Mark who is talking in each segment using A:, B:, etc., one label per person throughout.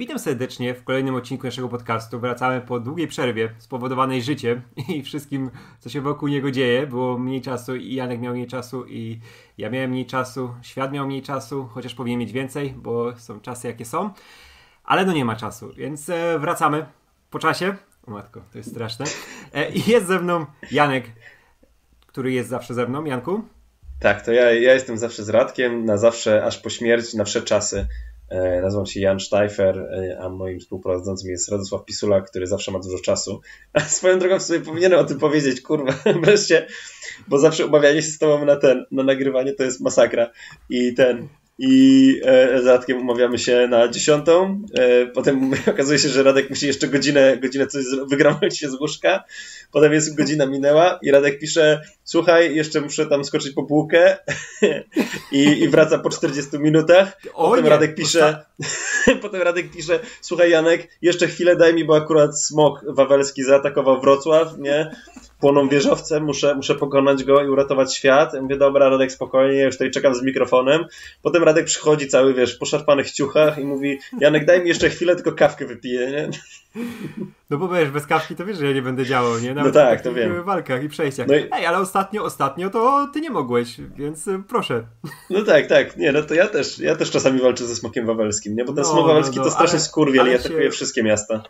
A: Witam serdecznie w kolejnym odcinku naszego podcastu. Wracamy po długiej przerwie spowodowanej życiem i wszystkim, co się wokół niego dzieje. Było mniej czasu i Janek miał mniej czasu i ja miałem mniej czasu, świat miał mniej czasu, chociaż powinien mieć więcej, bo są czasy jakie są. Ale no nie ma czasu, więc e, wracamy po czasie. O matko, to jest straszne. E, I jest ze mną Janek, który jest zawsze ze mną. Janku?
B: Tak, to ja, ja jestem zawsze z Radkiem, na zawsze, aż po śmierć, na wsze czasy. E, nazywam się Jan Steifer, e, a moim współprowadzącym jest Radosław Pisula, który zawsze ma dużo czasu. A swoją drogą sobie powinienem o tym powiedzieć, kurwa, wreszcie, bo zawsze umawianie się z tobą na ten, na nagrywanie to jest masakra. I ten, i e, z Radkiem umawiamy się na dziesiątą. E, potem okazuje się, że Radek musi jeszcze godzinę, godzinę coś wygramować się z łóżka. Potem jest godzina minęła i Radek pisze, słuchaj, jeszcze muszę tam skoczyć po półkę i, i wraca po 40 minutach. Potem nie, Radek pisze, potem Radek pisze, słuchaj Janek, jeszcze chwilę daj mi, bo akurat smok wawelski zaatakował Wrocław, nie? Płoną wieżowce, muszę, muszę pokonać go i uratować świat. Ja mówię, dobra, Radek, spokojnie, już tutaj czekam z mikrofonem. Potem Radek przychodzi cały, wiesz, po szarpanych ciuchach i mówi, Janek, daj mi jeszcze chwilę, tylko kawkę wypiję, nie?
A: No bo wiesz, bez kawki to wiesz, że ja nie będę działał, nie?
B: Nawet no tak, to wiem.
A: W walkach i przejściach. No i... Ej, ale ostatnio, ostatnio to ty nie mogłeś, więc y, proszę.
B: No tak, tak. Nie, no to ja też, ja też czasami walczę ze smokiem wawelskim, nie? Bo ten no, smok wawelski no, no, to strasznie ale, skurwiel i atakuje się... wszystkie miasta.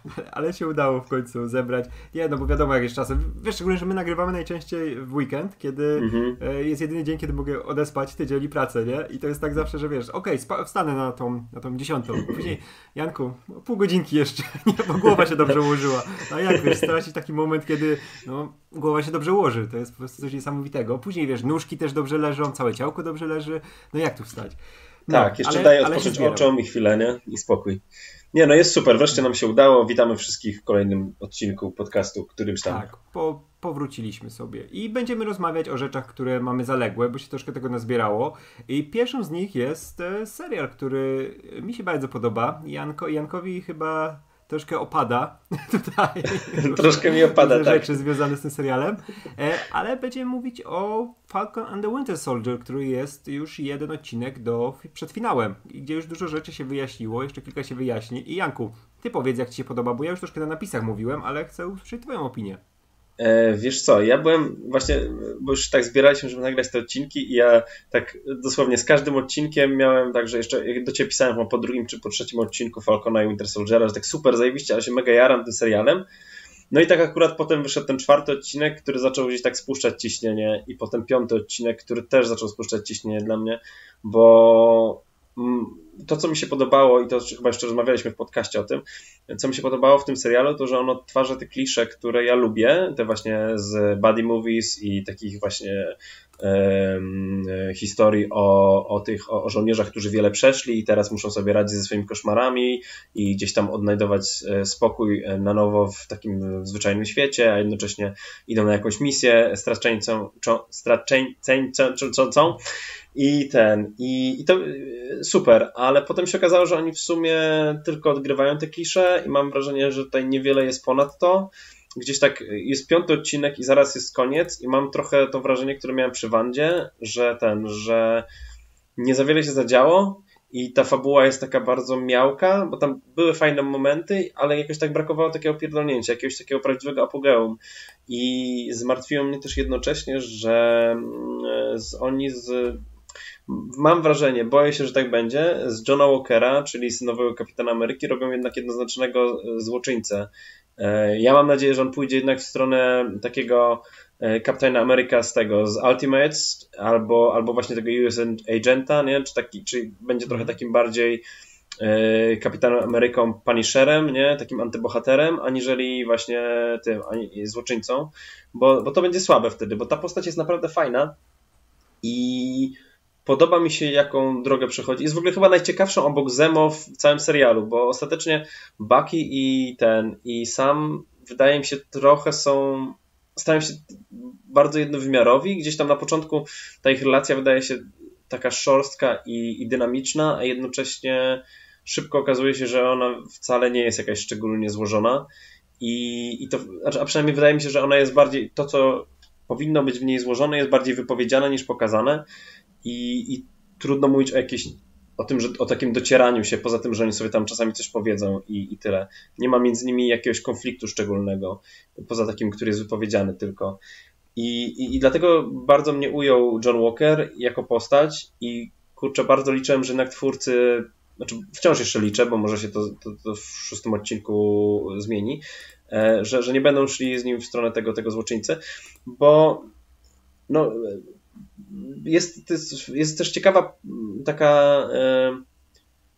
A: ale się udało w końcu zebrać. Nie, no bo wiadomo jak jest czasem. Wiesz, szczególnie, że my nagrywamy najczęściej w weekend, kiedy mhm. E, jest jedyny dzień, kiedy mogę odespać tydzień i pracę, nie? I to jest tak zawsze, że wiesz, okej, okay, wstanę na tą, na tą dziesiątą. Później, Janku, pół godzinki jeszcze, nie, bo głowa się dobrze ułożyła. A jak wiesz, stracić taki moment, kiedy no, głowa się dobrze ułoży. To jest po prostu coś niesamowitego. Później wiesz, nóżki też dobrze leżą, całe ciałko dobrze leży. No jak tu wstać?
B: No, tak, jeszcze ale, daję odpocząć oczom i chwilę, nie? I spokój. Nie, no jest super, wreszcie nam się udało. Witamy wszystkich w kolejnym odcinku podcastu, którymś tam.
A: Tak, po, powróciliśmy sobie i będziemy rozmawiać o rzeczach, które mamy zaległe, bo się troszkę tego nazbierało. I pierwszą z nich jest e, serial, który mi się bardzo podoba. Janko, Jankowi chyba troszkę opada tutaj.
B: troszkę mi opada, tak.
A: rzeczy związane z tym serialem. E, ale będziemy mówić o Falcon and the Winter Soldier, który jest już jeden odcinek do, przed finałem, gdzie już dużo rzeczy się wyjaśniło, jeszcze kilka się wyjaśni. I Janku, ty powiedz, jak ci się podoba, bo ja już troszkę na napisach mówiłem, ale chcę usłyszeć twoją opinię.
B: E, wiesz co, ja byłem właśnie, bo już tak zbieraliśmy, żeby nagrać te odcinki i ja tak dosłownie z każdym odcinkiem miałem tak, że jeszcze do Ciebie pisałem po drugim czy po trzecim odcinku Falcona i Winter Soldiera, że tak super zajebiście, ale się mega jaram tym serialem. No i tak akurat potem wyszedł ten czwarty odcinek, który zaczął gdzieś tak spuszczać ciśnienie i potem piąty odcinek, który też zaczął spuszczać ciśnienie dla mnie, bo mm, to, co mi się podobało, i to chyba jeszcze rozmawialiśmy w podcaście o tym, co mi się podobało w tym serialu, to że on odtwarza te klisze, które ja lubię, te właśnie z buddy movies i takich właśnie historii o, o tych o, żołnierzach, którzy wiele przeszli i teraz muszą sobie radzić ze swoimi koszmarami i gdzieś tam odnajdować e, spokój e, na nowo w takim zwyczajnym świecie, a jednocześnie idą na jakąś misję straceńcą, straceńcą, i ten, i, i to e, super, ale potem się okazało, że oni w sumie tylko odgrywają te klisze i mam wrażenie, że tutaj niewiele jest ponad to. Gdzieś tak jest piąty odcinek i zaraz jest koniec i mam trochę to wrażenie, które miałem przy Wandzie, że ten, że nie za wiele się zadziało i ta fabuła jest taka bardzo miałka, bo tam były fajne momenty, ale jakoś tak brakowało takiego pierdolnięcia, jakiegoś takiego prawdziwego apogeum. I zmartwiło mnie też jednocześnie, że mm, z, oni z mam wrażenie, boję się, że tak będzie, z Johna Walkera, czyli z nowego Kapitana Ameryki, robią jednak jednoznacznego e, złoczyńcę. E, ja mam nadzieję, że on pójdzie jednak w stronę takiego e, Kapitana Ameryka z tego, z Ultimates, albo, albo właśnie tego US Agenta, nie? Czy, taki, czy będzie trochę takim bardziej Kapitanem Ameryką Punisherem, nie? Takim antybohaterem, aniżeli właśnie tym złoczyńcą, bo, bo to będzie słabe wtedy, bo ta postać jest naprawdę fajna i Podoba mi się, jaką drogę przechodzi. Jest w ogóle chyba najciekawszą obok Zemo w całym serialu, bo ostatecznie Bucky i ten, i sam wydaje mi się trochę są, stają się bardzo jednowymiarowi. Gdzieś tam na początku ta ich relacja wydaje się taka szorstka i, i dynamiczna, a jednocześnie szybko okazuje się, że ona wcale nie jest jakaś szczególnie złożona. I, i to, znaczy, a przynajmniej wydaje mi się, że ona jest bardziej, to co powinno być w niej złożone, jest bardziej wypowiedziane niż pokazane i, i trudno mówić o jakiejś o tym, że o takim docieraniu się, poza tym, że oni sobie tam czasami coś powiedzą i, i tyle. Nie ma między nimi jakiegoś konfliktu szczególnego, poza takim, który jest wypowiedziany tylko. I, i, I dlatego bardzo mnie ujął John Walker jako postać i kurczę, bardzo liczyłem, że jednak twórcy, znaczy wciąż jeszcze liczę, bo może się to, to, to w szóstym odcinku zmieni, e, że, że nie będą szli z nim w stronę tego, tego złoczyńcy, bo no, jest, jest, jest też ciekawa taka e,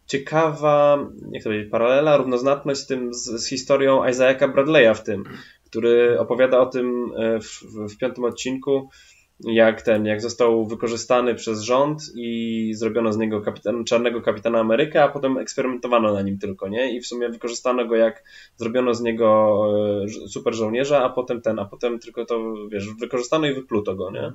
B: ciekawa, jak to powiedzieć, paralela, równoznaczność z tym, z, z historią Isaaca Bradley'a w tym, który opowiada o tym e, w, w piątym odcinku, jak ten, jak został wykorzystany przez rząd i zrobiono z niego kapitan, czarnego kapitana Ameryki, a potem eksperymentowano na nim tylko, nie? I w sumie wykorzystano go jak zrobiono z niego e, super żołnierza, a potem ten, a potem tylko to, wiesz, wykorzystano i wypluto go, nie?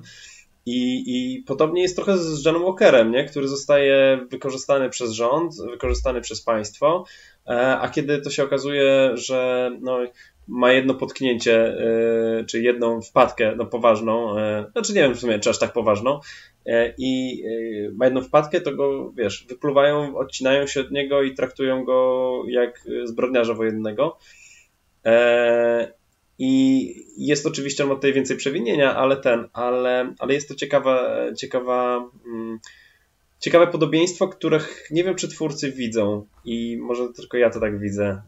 B: I, I podobnie jest trochę z Johnem Walkerem, nie? który zostaje wykorzystany przez rząd, wykorzystany przez państwo, e, a kiedy to się okazuje, że no, ma jedno potknięcie, e, czy jedną wpadkę no, poważną, e, znaczy nie wiem w sumie, czy aż tak poważną, i ma jedną wpadkę, to go, wiesz, wypluwają, odcinają się od niego i traktują go jak zbrodniarza wojennego. I jest oczywiście, on ma tutaj więcej przewinienia, ale ten, ale, ale jest to ciekawa, ciekawa, mm, ciekawe podobieństwo, których nie wiem, czy twórcy widzą i może tylko ja to tak widzę.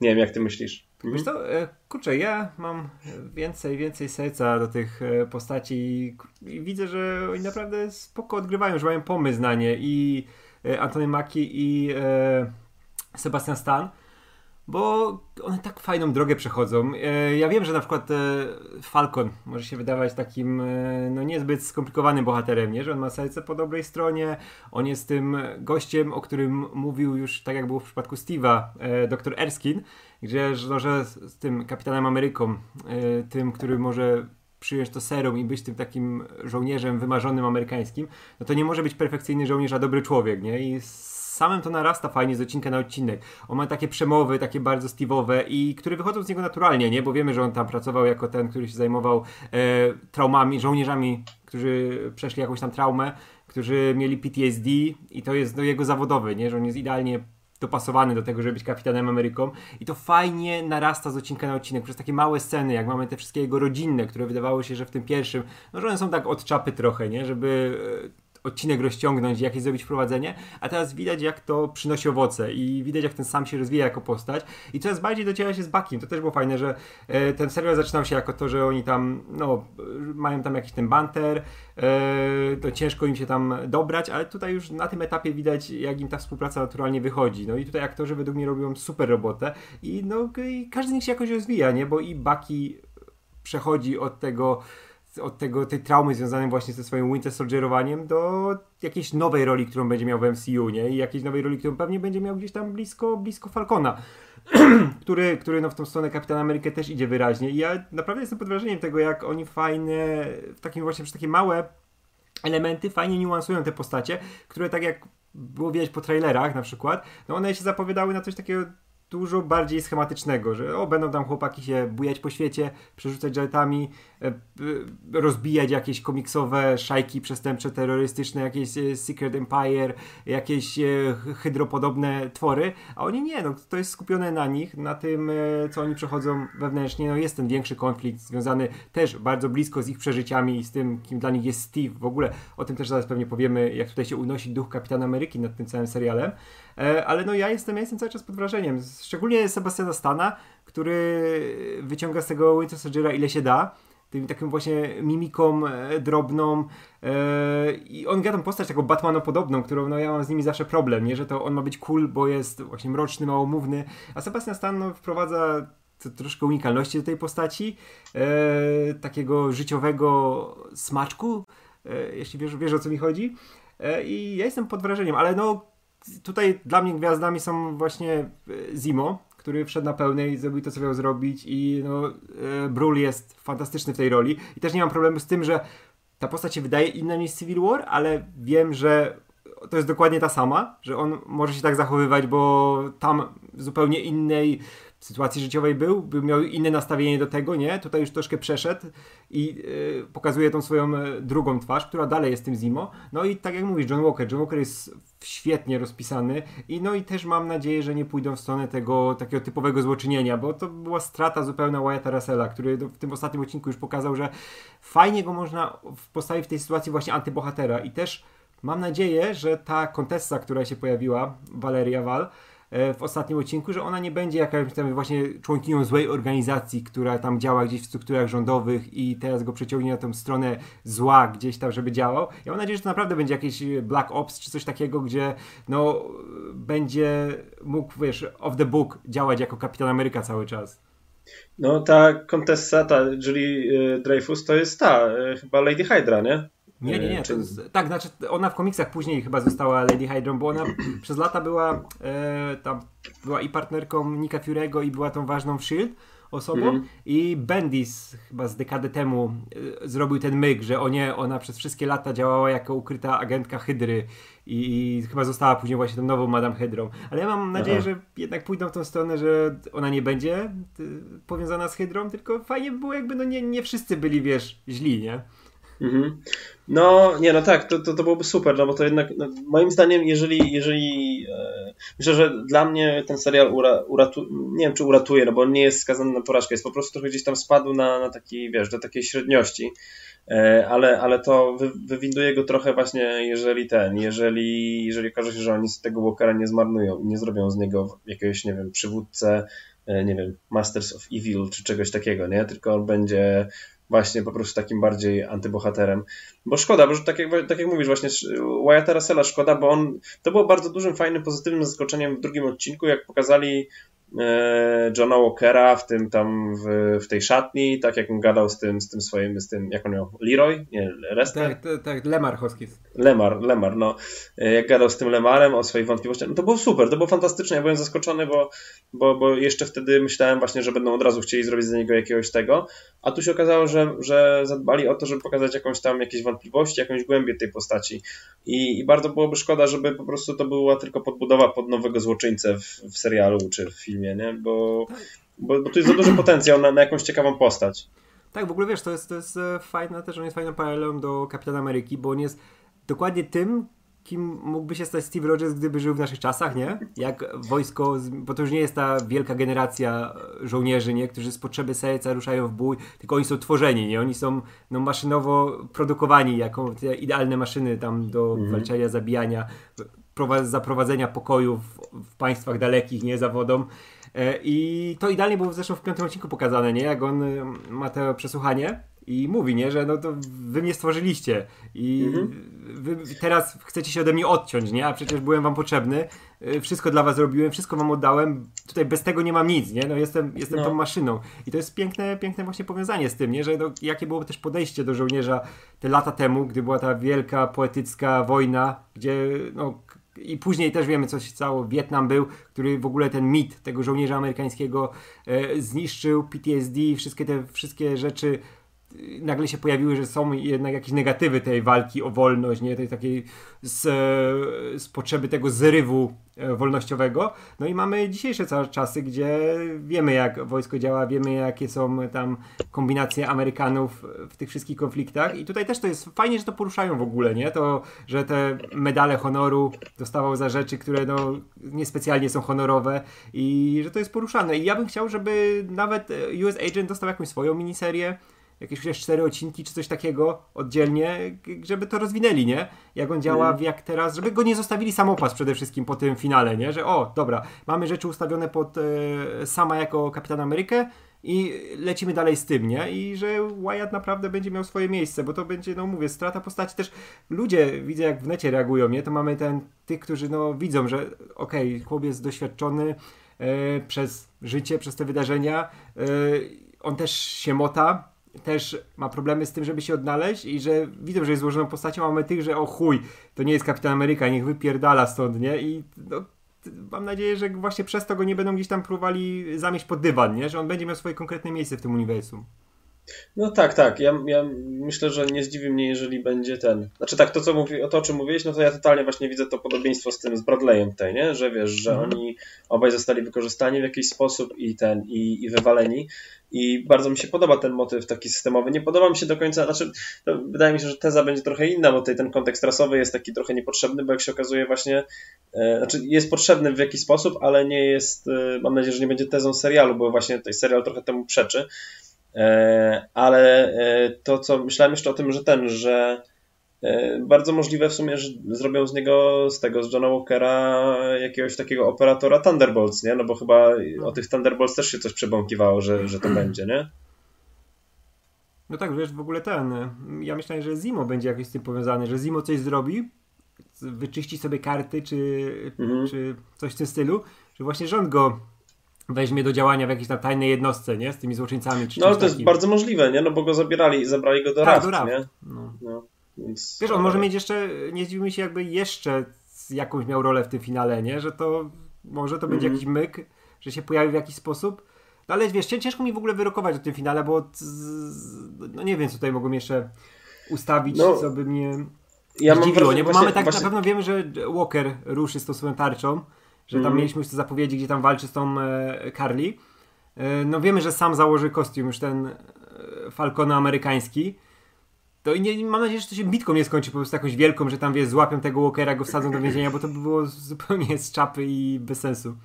B: Nie wiem, jak ty myślisz?
A: Wiesz to, e, kurczę, ja mam więcej, więcej serca do tych e, postaci i widzę, że oni naprawdę spoko odgrywają, że mają pomysł na nie i e, Antony Mackie i Sebastian Stan bo one tak fajną drogę przechodzą. E, ja wiem, że na przykład e, Falcon może się wydawać takim e, no niezbyt skomplikowanym bohaterem, nie? że on ma serce po dobrej stronie, on jest tym gościem, o którym mówił już tak jak było w przypadku Steve'a, dr Erskine, gdzie no, że z tym kapitanem Ameryką, tym, który może przyjąć to serum i być tym takim żołnierzem wymarzonym amerykańskim, no to nie może być perfekcyjny żołnierz, a dobry człowiek, nie? I samym to narasta fajnie z odcinka na odcinek. On ma takie przemowy, takie bardzo Steve'owe i które wychodzą z niego naturalnie, nie? Bo wiemy, że on tam pracował jako ten, który się zajmował e, traumami, żołnierzami, którzy przeszli jakąś tam traumę, którzy mieli PTSD i to jest no, jego zawodowy, nie? Że on jest idealnie dopasowany do tego, żeby być kapitanem Ameryką i to fajnie narasta z odcinka na odcinek przez takie małe sceny, jak mamy te wszystkie jego rodzinne, które wydawało się, że w tym pierwszym, no że one są tak od czapy trochę, nie? Żeby e, odcinek rozciągnąć, jakieś zrobić wprowadzenie, a teraz widać jak to przynosi owoce i widać jak ten sam się rozwija jako postać i coraz bardziej dociera się z Bakiem. To też było fajne, że e, ten serial zaczynał się jako to, że oni tam no, mają tam jakiś ten banter, e, to ciężko im się tam dobrać, ale tutaj już na tym etapie widać jak im ta współpraca naturalnie wychodzi. No i tutaj aktorzy według mnie robią super robotę i no i każdy z nich się jakoś rozwija, nie? Bo i Baki przechodzi od tego od tego, tej traumy związanej właśnie ze swoim Winter Soldierowaniem do jakiejś nowej roli, którą będzie miał w MCU, nie? I jakiejś nowej roli, którą pewnie będzie miał gdzieś tam blisko, blisko Falcona, który, który no w tą stronę Kapitana Amerykę też idzie wyraźnie. I ja naprawdę jestem pod wrażeniem tego, jak oni fajne, w takim właśnie przez takie małe elementy fajnie niuansują te postacie, które tak jak było widać po trailerach na przykład, no one się zapowiadały na coś takiego dużo bardziej schematycznego, że o, będą tam chłopaki się bujać po świecie, przerzucać żartami, e, rozbijać jakieś komiksowe szajki przestępcze, terrorystyczne, jakieś e, Secret Empire, jakieś e, hydropodobne twory, a oni nie, no to jest skupione na nich, na tym, co oni przechodzą wewnętrznie, no jest ten większy konflikt związany też bardzo blisko z ich przeżyciami i z tym, kim dla nich jest Steve, w ogóle o tym też zaraz pewnie powiemy, jak tutaj się unosi duch Kapitana Ameryki nad tym całym serialem, ale no ja jestem, ja jestem cały czas pod wrażeniem, szczególnie Sebastiana Stana, który wyciąga z tego Winter Soldiera ile się da, tym taką właśnie mimiką e, drobną e, i on gra tą postać taką Batmanopodobną, którą no ja mam z nimi zawsze problem, nie, że to on ma być cool, bo jest właśnie mroczny, małomówny, a Sebastian Stan no, wprowadza troszkę unikalności do tej postaci, e, takiego życiowego smaczku, jeśli wiesz, wiesz o co mi chodzi. I ja jestem pod wrażeniem, ale no tutaj dla mnie gwiazdami są właśnie e, Zimo, który wszedł na pełnej, zrobił to, co miał zrobić i no, e, Brul jest fantastyczny w tej roli. I też nie mam problemu z tym, że ta postać się wydaje inna niż Civil War, ale wiem, że to jest dokładnie ta sama, że on może się tak zachowywać, bo tam zupełnie innej sytuacji życiowej był, by miał inne nastawienie do tego, nie? Tutaj już troszkę przeszedł i yy, pokazuje tą swoją e, drugą twarz, która dalej jest tym Zimo. No i tak jak mówisz, John Walker. John Walker jest świetnie rozpisany i no i też mam nadzieję, że nie pójdą w stronę tego takiego typowego złoczynienia, bo to była strata zupełna Wyatta Russella, który w tym ostatnim odcinku już pokazał, że fajnie go można postawić w tej sytuacji właśnie antybohatera i też mam nadzieję, że ta kontesta, która się pojawiła, Valeria Val, w ostatnim odcinku, że ona nie będzie jakąś tam właśnie członkinią złej organizacji, która tam działa gdzieś w strukturach rządowych i teraz go przeciągnie na tą stronę zła gdzieś tam, żeby działał. Ja mam nadzieję, że to naprawdę będzie jakiś Black Ops czy coś takiego, gdzie no będzie mógł, wiesz, off the book działać jako Kapitan Ameryka cały czas.
B: No ta Contessa, ta Julie e, Dreyfus to jest ta, e, chyba Lady Hydra, nie?
A: Nie, nie, nie. Jest, tak, znaczy ona w komiksach później chyba została Lady Hydra, bo ona przez lata była e, tam była i partnerką Nika Fury'ego i była tą ważną w S.H.I.E.L.D. osobą mm. i Bendis chyba z dekady temu e, zrobił ten myk, że o nie, ona przez wszystkie lata działała jako ukryta agentka Hydry i, i chyba została później właśnie tą nową Madame Hydrą. Ale ja mam nadzieję, Aha. że jednak pójdą w tą stronę, że ona nie będzie e, powiązana z Hydrą, tylko fajnie by było jakby no nie, nie wszyscy byli, wiesz, źli, nie?
B: Mhm. No, nie, no tak, to, to, to byłoby super, no bo to jednak, no, moim zdaniem, jeżeli, jeżeli e, myślę, że dla mnie ten serial ura, uratu, nie wiem, czy uratuje, no bo on nie jest skazany na porażkę, jest po prostu trochę gdzieś tam spadł na, na taki, wiesz, do takiej średniości, e, ale, ale to wy, wywinduje go trochę właśnie, jeżeli ten, jeżeli, jeżeli okaże się, że oni z tego Walkera nie zmarnują i nie zrobią z niego jakiegoś, nie wiem, przywódcę, e, nie wiem, Masters of Evil czy czegoś takiego, nie? Tylko on będzie właśnie po prostu takim bardziej antybohaterem. Bo szkoda, bo tak jak, tak jak mówisz, właśnie Wyatta Russella szkoda, bo on to było bardzo dużym, fajnym, pozytywnym zaskoczeniem w drugim odcinku, jak pokazali Johna Walkera w tym tam w, w tej szatni, tak jak on gadał z tym, z tym swoim, z tym, jak on miał, Leroy? Nie, Lester?
A: Tak, tak, tak, Lemar Hoskis.
B: Lemar, Lemar, no. E, jak gadał z tym Lemarem o swoich wątpliwościach, no to było super, to było fantastyczne, ja byłem zaskoczony, bo, bo, bo jeszcze wtedy myślałem właśnie, że będą od razu chcieli zrobić za niego jakiegoś tego, a tu się okazało, że, że zadbali o to, żeby pokazać jakąś tam jakieś wątpliwości, jakąś głębię tej postaci i, i bardzo byłoby szkoda, żeby po prostu to była tylko podbudowa pod nowego złoczyńcę w, w serialu czy w filmie filmie, nie? Bo, bo, bo tu jest za duży potencjał na, na jakąś ciekawą postać.
A: Tak, w ogóle wiesz, to jest, to jest e, fajne też, on jest fajną paralelą do Kapitana Ameryki, bo on jest dokładnie tym, kim mógłby się stać Steve Rogers, gdyby żył w naszych czasach, nie? Jak wojsko, bo to już nie jest ta wielka generacja żołnierzy, nie? Którzy z potrzeby serca ruszają w bój, tylko oni są tworzeni, nie? Oni są no, maszynowo produkowani jako te idealne maszyny tam do mhm. walczenia, zabijania, zaprowadzenia pokoju w, w państwach dalekich, nie? Zawodom. E, I to idealnie było zresztą w piątym odcinku pokazane, nie? Jak on ma to przesłuchanie i mówi, nie? Że no to wy mnie stworzyliście i mhm. wy teraz chcecie się ode mnie odciąć, nie? A przecież byłem wam potrzebny, e, wszystko dla was zrobiłem, wszystko wam oddałem, tutaj bez tego nie mam nic, nie? No jestem, jestem no. tą maszyną. I to jest piękne, piękne właśnie powiązanie z tym, nie? Że no, jakie było też podejście do żołnierza te lata temu, gdy była ta wielka poetycka wojna, gdzie no, i później też wiemy, co się stało. Wietnam był, który w ogóle ten mit tego żołnierza amerykańskiego e, zniszczył, PTSD, wszystkie te wszystkie rzeczy nagle się pojawiły, że są jednak jakieś negatywy tej walki o wolność, nie? Tej takiej z, z potrzeby tego zrywu e, wolnościowego. No i mamy dzisiejsze czasy, gdzie wiemy jak wojsko działa, wiemy jakie są tam kombinacje Amerykanów w tych wszystkich konfliktach i tutaj też to jest fajnie, że to poruszają w ogóle, nie? To, że te medale honoru dostawał za rzeczy, które no niespecjalnie są honorowe i że to jest poruszane i ja bym chciał, żeby nawet US Agent dostał jakąś swoją miniserię, jakieś chociaż cztery odcinki czy coś takiego oddzielnie, żeby to rozwinęli, nie? Jak on działa, mm. jak teraz, żeby go nie zostawili samopas przede wszystkim po tym finale, nie? Że o, dobra, mamy rzeczy ustawione pod e, sama jako Kapitan Amerykę i lecimy dalej z tym, nie? I że Wyatt naprawdę będzie miał swoje miejsce, bo to będzie, no mówię, strata postaci też. Ludzie, widzę jak w necie reagują, nie? To mamy ten, tych, którzy no widzą, że okej, okay, chłop jest doświadczony e, przez życie, przez te wydarzenia, e, on też się mota, też ma problemy z tym, żeby się odnaleźć i że widzę, że jest złożoną postacią, a mamy tych, że o chuj, to nie jest Kapitan Ameryka, niech wypierdala stąd, nie? I no, mam nadzieję, że właśnie przez to go nie będą gdzieś tam próbowali zamieść pod dywan, nie? Że on będzie miał swoje konkretne miejsce w tym uniwersum.
B: No tak, tak. Ja, ja myślę, że nie zdziwi mnie, jeżeli będzie ten. Znaczy tak, to co mówi, o to, o czym mówiłeś, no to ja totalnie właśnie widzę to podobieństwo z tym z Bradleyem tutaj, nie? Że wiesz, że mhm. oni obaj zostali wykorzystani w jakiś sposób i ten, i, i wywaleni. I bardzo mi się podoba ten motyw taki systemowy. Nie podoba mi się do końca, znaczy wydaje mi się, że teza będzie trochę inna, bo tutaj ten kontekst rasowy jest taki trochę niepotrzebny, bo jak się okazuje właśnie, e, znaczy jest potrzebny w jakiś sposób, ale nie jest, e, mam nadzieję, że nie będzie tezą serialu, bo właśnie ten serial trochę temu przeczy. E, ale e, to, co myślałem jeszcze o tym, że ten, że bardzo możliwe w sumie, że zrobią z niego, z tego, z Johna Walkera jakiegoś takiego operatora Thunderbolts, nie? No bo chyba o tych Thunderbolts też się coś przebąkiwało, że, że to będzie, nie?
A: No tak, wiesz, w ogóle ten, ja myślałem, że Zimo będzie jakoś z tym powiązany, że Zimo coś zrobi, wyczyści sobie karty, czy, mhm. czy coś w tym stylu, że właśnie rząd go weźmie do działania w jakiejś tam tajnej jednostce, nie? Z tymi złoczyńcami. Czy
B: no ale to jest bardzo możliwe, nie? No bo go zabierali, zabrali go do tak, Raft, nie? No.
A: no więc... Wiesz, on może mieć jeszcze, nie zdziwmy się, jakby jeszcze jakąś miał rolę w tym finale, nie? Że to może to będzie mm -hmm. jakiś myk, że się pojawi w jakiś sposób. No ale wiesz, ciężko mi w ogóle wyrokować o tym finale, bo no nie wiem, co tutaj mogą jeszcze ustawić, no, co by mnie ja zdziwiło, nie? Bo właśnie, mamy tak, właśnie... na pewno wiemy, że Walker ruszy z tą swoją tarczą, że tam mm. mieliśmy już te zapowiedzi, gdzie tam walczy z tą e, Carly. E, no wiemy, że sam założy kostium już ten e, Falcona amerykański. To i nie, mam nadzieję, że to się bitką nie skończy po prostu jakąś wielką, że tam wie, złapią tego Walkera, go wsadzą do więzienia, bo to by było zupełnie z czapy i bez sensu.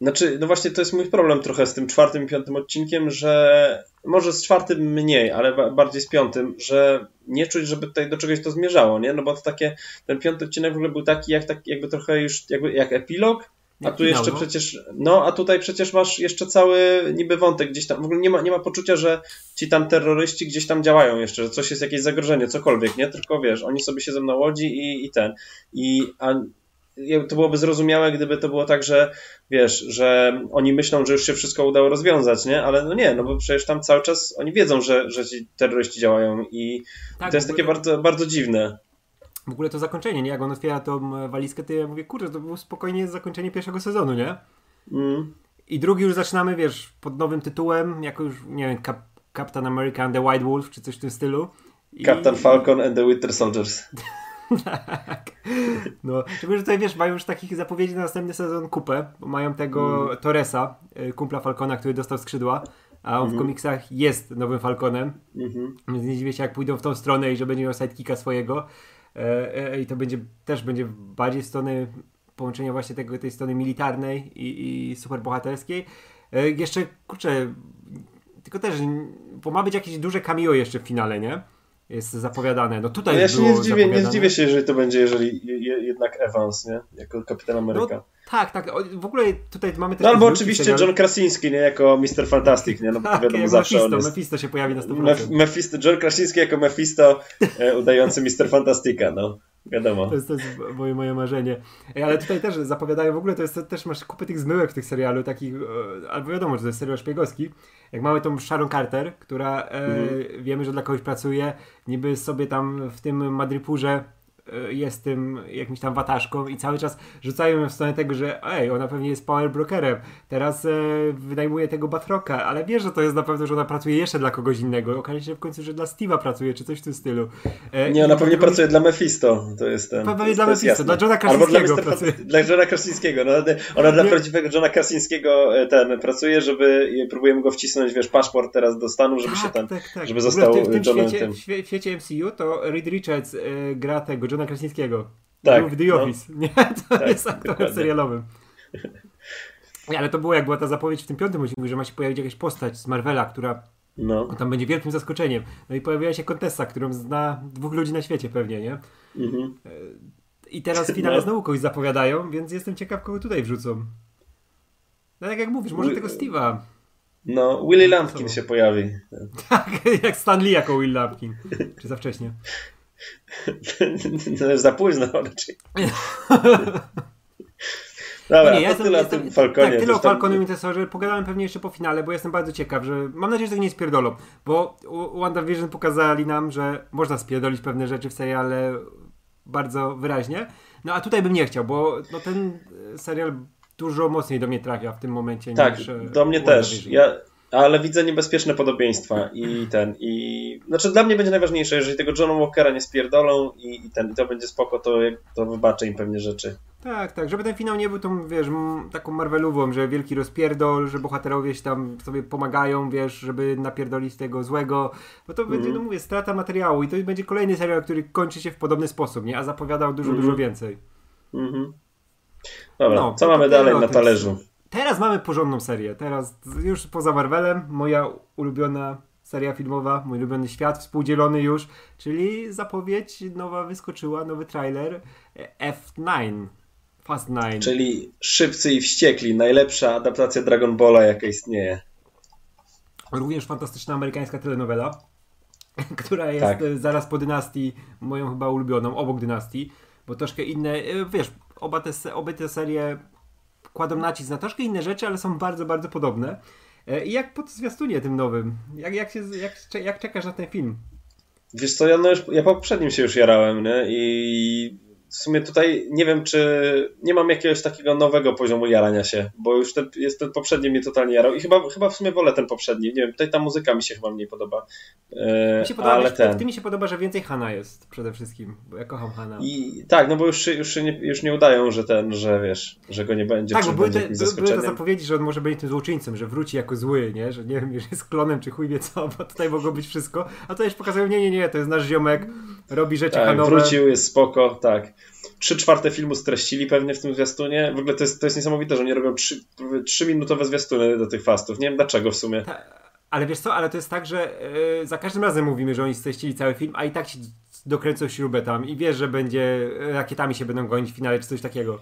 B: Znaczy, no właśnie to jest mój problem trochę z tym czwartym i piątym odcinkiem, że może z czwartym mniej, ale bardziej z piątym, że nie czuć, żeby tutaj do czegoś to zmierzało, nie? No bo to takie, ten piąty odcinek w ogóle był taki, jak, tak, jakby trochę już, jakby jak epilog, a tu jeszcze no. przecież, no a tutaj przecież masz jeszcze cały niby wątek gdzieś tam, w ogóle nie ma, nie ma poczucia, że ci tam terroryści gdzieś tam działają jeszcze, że coś jest jakieś zagrożenie, cokolwiek, nie? Tylko wiesz, oni sobie siedzą na łodzi i, i ten. I a to byłoby zrozumiałe, gdyby to było tak, że wiesz, że oni myślą, że już się wszystko udało rozwiązać, nie? Ale no nie, no bo przecież tam cały czas oni wiedzą, że, że ci terroryści działają i, tak, i to jest takie bardzo, bardzo dziwne
A: w ogóle to zakończenie, nie? Jak on otwiera tą e, walizkę, to ja mówię, kurde, to było spokojnie zakończenie pierwszego sezonu, nie? Mm. I drugi już zaczynamy, wiesz, pod nowym tytułem, jako już, nie wiem, Cap Captain America and the White Wolf, czy coś w tym stylu.
B: I... Captain Falcon and the Winter Soldiers.
A: tak. No, tylko, że tutaj wiesz, mają już takich zapowiedzi na następny sezon kupę, bo mają tego mm. Torresa, e, kumpla Falcona, który dostał skrzydła, a on mm -hmm. w mhm. komiksach jest nowym Falconem, mm -hmm. więc nie dziwię się, jak pójdą w tą stronę i że będzie miał sidekicka swojego. E, e, i to będzie też będzie bardziej strony połączenia właśnie tego, tej strony militarnej i, i superbohaterskiej. E, jeszcze, kurczę, tylko też, bo ma być jakieś duże cameo jeszcze w finale, nie? Jest zapowiadane. No tutaj
B: no ja się nie zdziwię, nie zdziwię się, jeżeli to będzie, jeżeli jednak Evans, nie? Jako kapitan Ameryka. No,
A: tak, tak. W ogóle tutaj mamy też.
B: No albo oczywiście serial. John Krasiński, nie? Jako Mr. Fantastic, nie? No tak, wiadomo, zawsze
A: Mephisto,
B: on jest...
A: Mephisto się pojawi na 100%.
B: Mef Mephisto, John Krasiński jako Mephisto e, udający Mr. Fantastica, no. Wiadomo.
A: To jest, to jest moje, moje marzenie. Ej, ale tutaj też zapowiadają w ogóle, to jest też masz kupę tych zmyłek w tych serialu, takich, e, albo wiadomo, że to jest serial szpiegowski. Jak mamy tą Sharon Carter, która e, mhm. wiemy, że dla kogoś pracuje, niby sobie tam w tym Madrypurze jest tym jakimś tam wataszką i cały czas rzucają ją w stronę tego, że ej, ona pewnie jest power brokerem, teraz e, wynajmuje tego Batrocka, ale wie, że to jest na pewno, że ona pracuje jeszcze dla kogoś innego. Okaże się w końcu, że dla Steve'a pracuje, czy coś w tym stylu.
B: E, nie, ona pewnie pracuje dla Mephisto, to jest ten.
A: Pewnie dla Mephisto, dla Johna Krasińskiego Albo
B: dla, dla Johna Krasińskiego, no, ona dla nie. prawdziwego Johna Krasińskiego e, ten pracuje, żeby próbujemy go wcisnąć, wiesz, paszport teraz do Stanu, żeby tak, się ten, tak, tak. żeby został w tym, Johnem
A: świecie, tym. W świecie MCU to Reed Richards e, gra tego Johna Krasinskiego. Tak. W The no. Office. Nie, to tak, jest aktorem serialowym. Ale to było jak była ta zapowiedź w tym piątym odcinku, że ma się pojawić jakaś postać z Marvela, która no. tam będzie wielkim zaskoczeniem. No i pojawiła się Contessa, którą zna dwóch ludzi na świecie pewnie, nie? Mhm. I teraz finale no. znowu kogoś zapowiadają, więc jestem ciekaw, kogo tutaj wrzucą. No tak jak mówisz, może Will... tego Steve'a.
B: No, Willy Lampkin się pojawi.
A: Tak, jak Stan Lee jako Will Lampkin. Czy za wcześnie?
B: No już za późno raczej. Dobra, no nie, ja jestem, tyle jestem, o tym Falconie.
A: Tak, tyle o Falconie tam... Wintersorze. Pogadałem pewnie jeszcze po finale, bo jestem bardzo ciekaw, że mam nadzieję, że tego nie spierdolą, bo WandaVision pokazali nam, że można spierdolić pewne rzeczy w seriale bardzo wyraźnie. No a tutaj bym nie chciał, bo no, ten serial dużo mocniej do mnie trafia w tym momencie
B: tak, niż do mnie też. Ja, ale widzę niebezpieczne podobieństwa i ten, i znaczy dla mnie będzie najważniejsze, jeżeli tego Johna Walkera nie spierdolą i, i ten, i to będzie spoko, to, to wybaczę im pewnie rzeczy.
A: Tak, tak, żeby ten finał nie był tą, wiesz, taką Marvelową, że wielki rozpierdol, że bohaterowie się tam sobie pomagają, wiesz, żeby napierdolić tego złego, bo to mm. będzie, mhm. no mówię, strata materiału i to będzie kolejny serial, który kończy się w podobny sposób, nie? A zapowiadał dużo, mm. dużo więcej. Mhm.
B: Dobra, no, co mamy dalej na talerzu?
A: Teraz mamy porządną serię. Teraz już poza Marvelem, moja ulubiona seria filmowa, mój ulubiony świat, współdzielony już, czyli zapowiedź nowa wyskoczyła, nowy trailer F9. Fast 9.
B: Czyli Szybcy i Wściekli, najlepsza adaptacja Dragon Balla, jaka istnieje.
A: Również fantastyczna amerykańska telenowela, która jest tak. zaraz po dynastii, moją chyba ulubioną, obok dynastii, bo troszkę inne, e, wiesz, oba te, obie te serie kładą nacisk na troszkę inne rzeczy, ale są bardzo, bardzo podobne. E, I jak po zwiastunie tym nowym? Jak, jak, się, jak, jak czekasz na ten film?
B: Wiesz co, ja, no już, ja po poprzednim się już jarałem, nie? I w sumie tutaj nie wiem, czy nie mam jakiegoś takiego nowego poziomu jarania się, bo już ten, jest ten poprzedni mnie totalnie jarał i chyba, chyba w sumie wolę ten poprzedni. Nie wiem, tutaj ta muzyka mi się chyba mniej podoba.
A: E, mi się podoba, ale ten... Ty mi się podoba, że więcej Hana jest przede wszystkim, bo ja kocham Hana.
B: I tak, no bo już, już, nie, już nie udają, że ten, że wiesz, że go nie będzie.
A: Tak, bo były te, były te zapowiedzi, że on może być tym złoczyńcą, że wróci jako zły, nie? Że nie wiem, że jest klonem czy chuj wie co, bo tutaj mogło być wszystko, a to już pokazują, nie, nie, nie, to jest nasz ziomek, robi rzeczy tak, Hanowe.
B: wrócił, jest spoko, tak trzy czwarte filmu streścili pewnie w tym zwiastunie. W ogóle to jest, to jest niesamowite, że oni robią trzy, minutowe zwiastuny do tych fastów. Nie wiem dlaczego w sumie. Ta,
A: ale wiesz co, ale to jest tak, że yy, za każdym razem mówimy, że oni streścili cały film, a i tak ci dokręcą śrubę tam i wiesz, że będzie rakietami się będą gonić w finale czy coś takiego.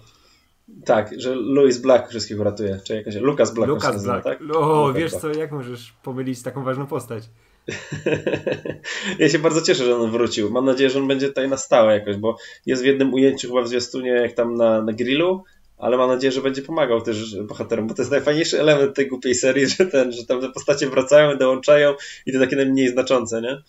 B: Tak, że Louis Black wszystkich uratuje, czy jakaś Lucas Black.
A: Lucas nazywa, Black. Tak? O, Lucas wiesz Black. co, jak możesz pomylić taką ważną postać?
B: ja się bardzo cieszę, że on wrócił. Mam nadzieję, że on będzie tutaj na stałe jakoś, bo jest w jednym ujęciu chyba w zwiastunie, jak tam na, na grillu, ale mam nadzieję, że będzie pomagał też bohaterom, bo to jest najfajniejszy element tej głupiej serii, że, ten, że tam te postacie wracają, dołączają i to takie najmniej znaczące, nie?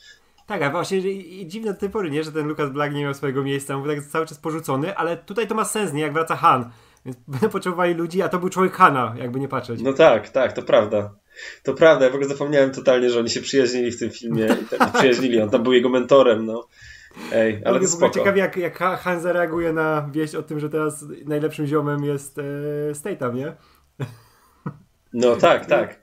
A: Tak, a właśnie i dziwne do tej pory, nie, że ten Lucas Black nie miał swojego miejsca, on był tak cały czas porzucony, ale tutaj to ma sens, nie, jak wraca Han, więc będą potrzebowali ludzi, a to był człowiek Hana, jakby nie patrzeć.
B: No tak, tak, to prawda. To prawda, ja w ogóle zapomniałem totalnie, że oni się przyjaźnili w tym filmie. Tak, przyjaźnili, on tam był jego mentorem, no. Ej, ale to spoko.
A: Ciekawie, jak, jak Han zareaguje na wieść o tym, że teraz najlepszym ziomem jest e, Statham, nie?
B: No tak, tak.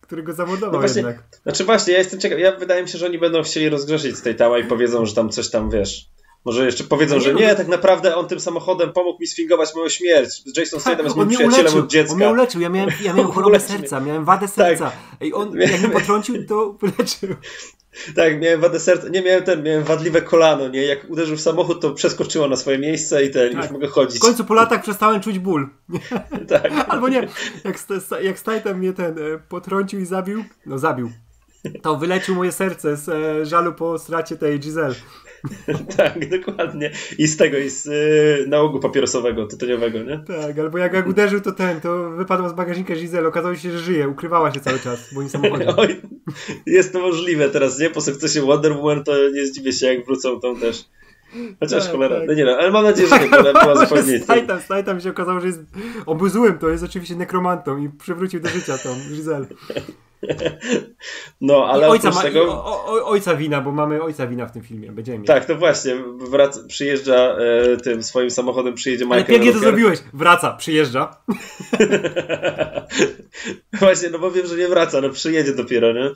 A: Który go zamordował no właśnie, jednak.
B: Znaczy właśnie, ja jestem ciekaw. Ja wydaje mi się, że oni będą chcieli rozgrzeszyć Statama i powiedzą, że tam coś tam, wiesz, może jeszcze powiedzą, no że nie, tak naprawdę on tym samochodem pomógł mi sfingować moją śmierć. Jason Statham jest moim przyjacielem uleczył, od dziecka.
A: On mnie uleczył, ja miałem, ja miałem chorobę serca, miałem wadę serca. Tak. I on, jak mnie potrącił, to uleczył.
B: Tak, miałem wadę serca, nie miałem ten, miałem wadliwe kolano, nie? Jak uderzył w samochód, to przeskoczyło na swoje miejsce i ten, tak. już mogę chodzić. W
A: końcu po latach przestałem czuć ból. tak. Albo nie, jak, jak Statham mnie ten e, potrącił i zabił, no zabił, to wyleczył moje serce z e, żalu po stracie tej Giselle.
B: tak, dokładnie. I z tego, i z yy, nałogu papierosowego, tytoniowego, nie?
A: Tak, albo jak, jak uderzył, to ten, to wypadła z bagażnika Giselle, okazało się, że żyje, ukrywała się cały czas w moim samochodzie. Oj,
B: jest to możliwe teraz, nie? Po sukcesie Wonder Woman to nie zdziwię się, jak wrócą tą też. Chociaż tak, cholera, tak. no nie no, ale mam nadzieję, że nie, była, była zupełnie
A: Snajtam, Snajtam się okazało, że jest obyzłym, to jest oczywiście nekromantą i przywrócił do życia tą Giselle.
B: No, ale ojca, ma, tego...
A: o, o, ojca wina, bo mamy ojca wina w tym filmie. Będziemy
B: Tak, to właśnie. Wraca, przyjeżdża e, tym swoim samochodem, przyjedzie Michael
A: Ale pięknie to zrobiłeś. Wraca, przyjeżdża.
B: właśnie, no bo wiem, że nie wraca, no przyjedzie dopiero, nie?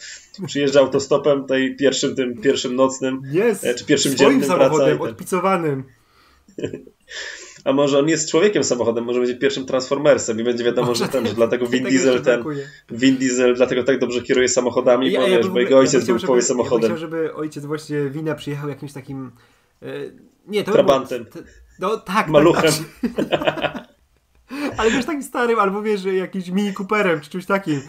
B: Przyjeżdża autostopem, tej pierwszym, tym pierwszym nocnym,
A: jest, e, czy pierwszym dziennym samochodem, wraca. odpicowanym.
B: A może on jest człowiekiem samochodem, może będzie pierwszym Transformersem i będzie wiadomo, że ten, że dlatego Vin Diesel ten, Vin Diesel dlatego tak dobrze kieruje samochodami, ja, bo, ja, wiesz, bo jego ojciec ja był połowie samochodem.
A: Ja chciał, żeby ojciec właśnie Wina przyjechał jakimś takim e, nie, to
B: Trabantem.
A: Było, no tak.
B: Maluchem.
A: Tak, ale wiesz, takim starym, albo wiesz, jakimś Mini Cooperem, czy czymś takim.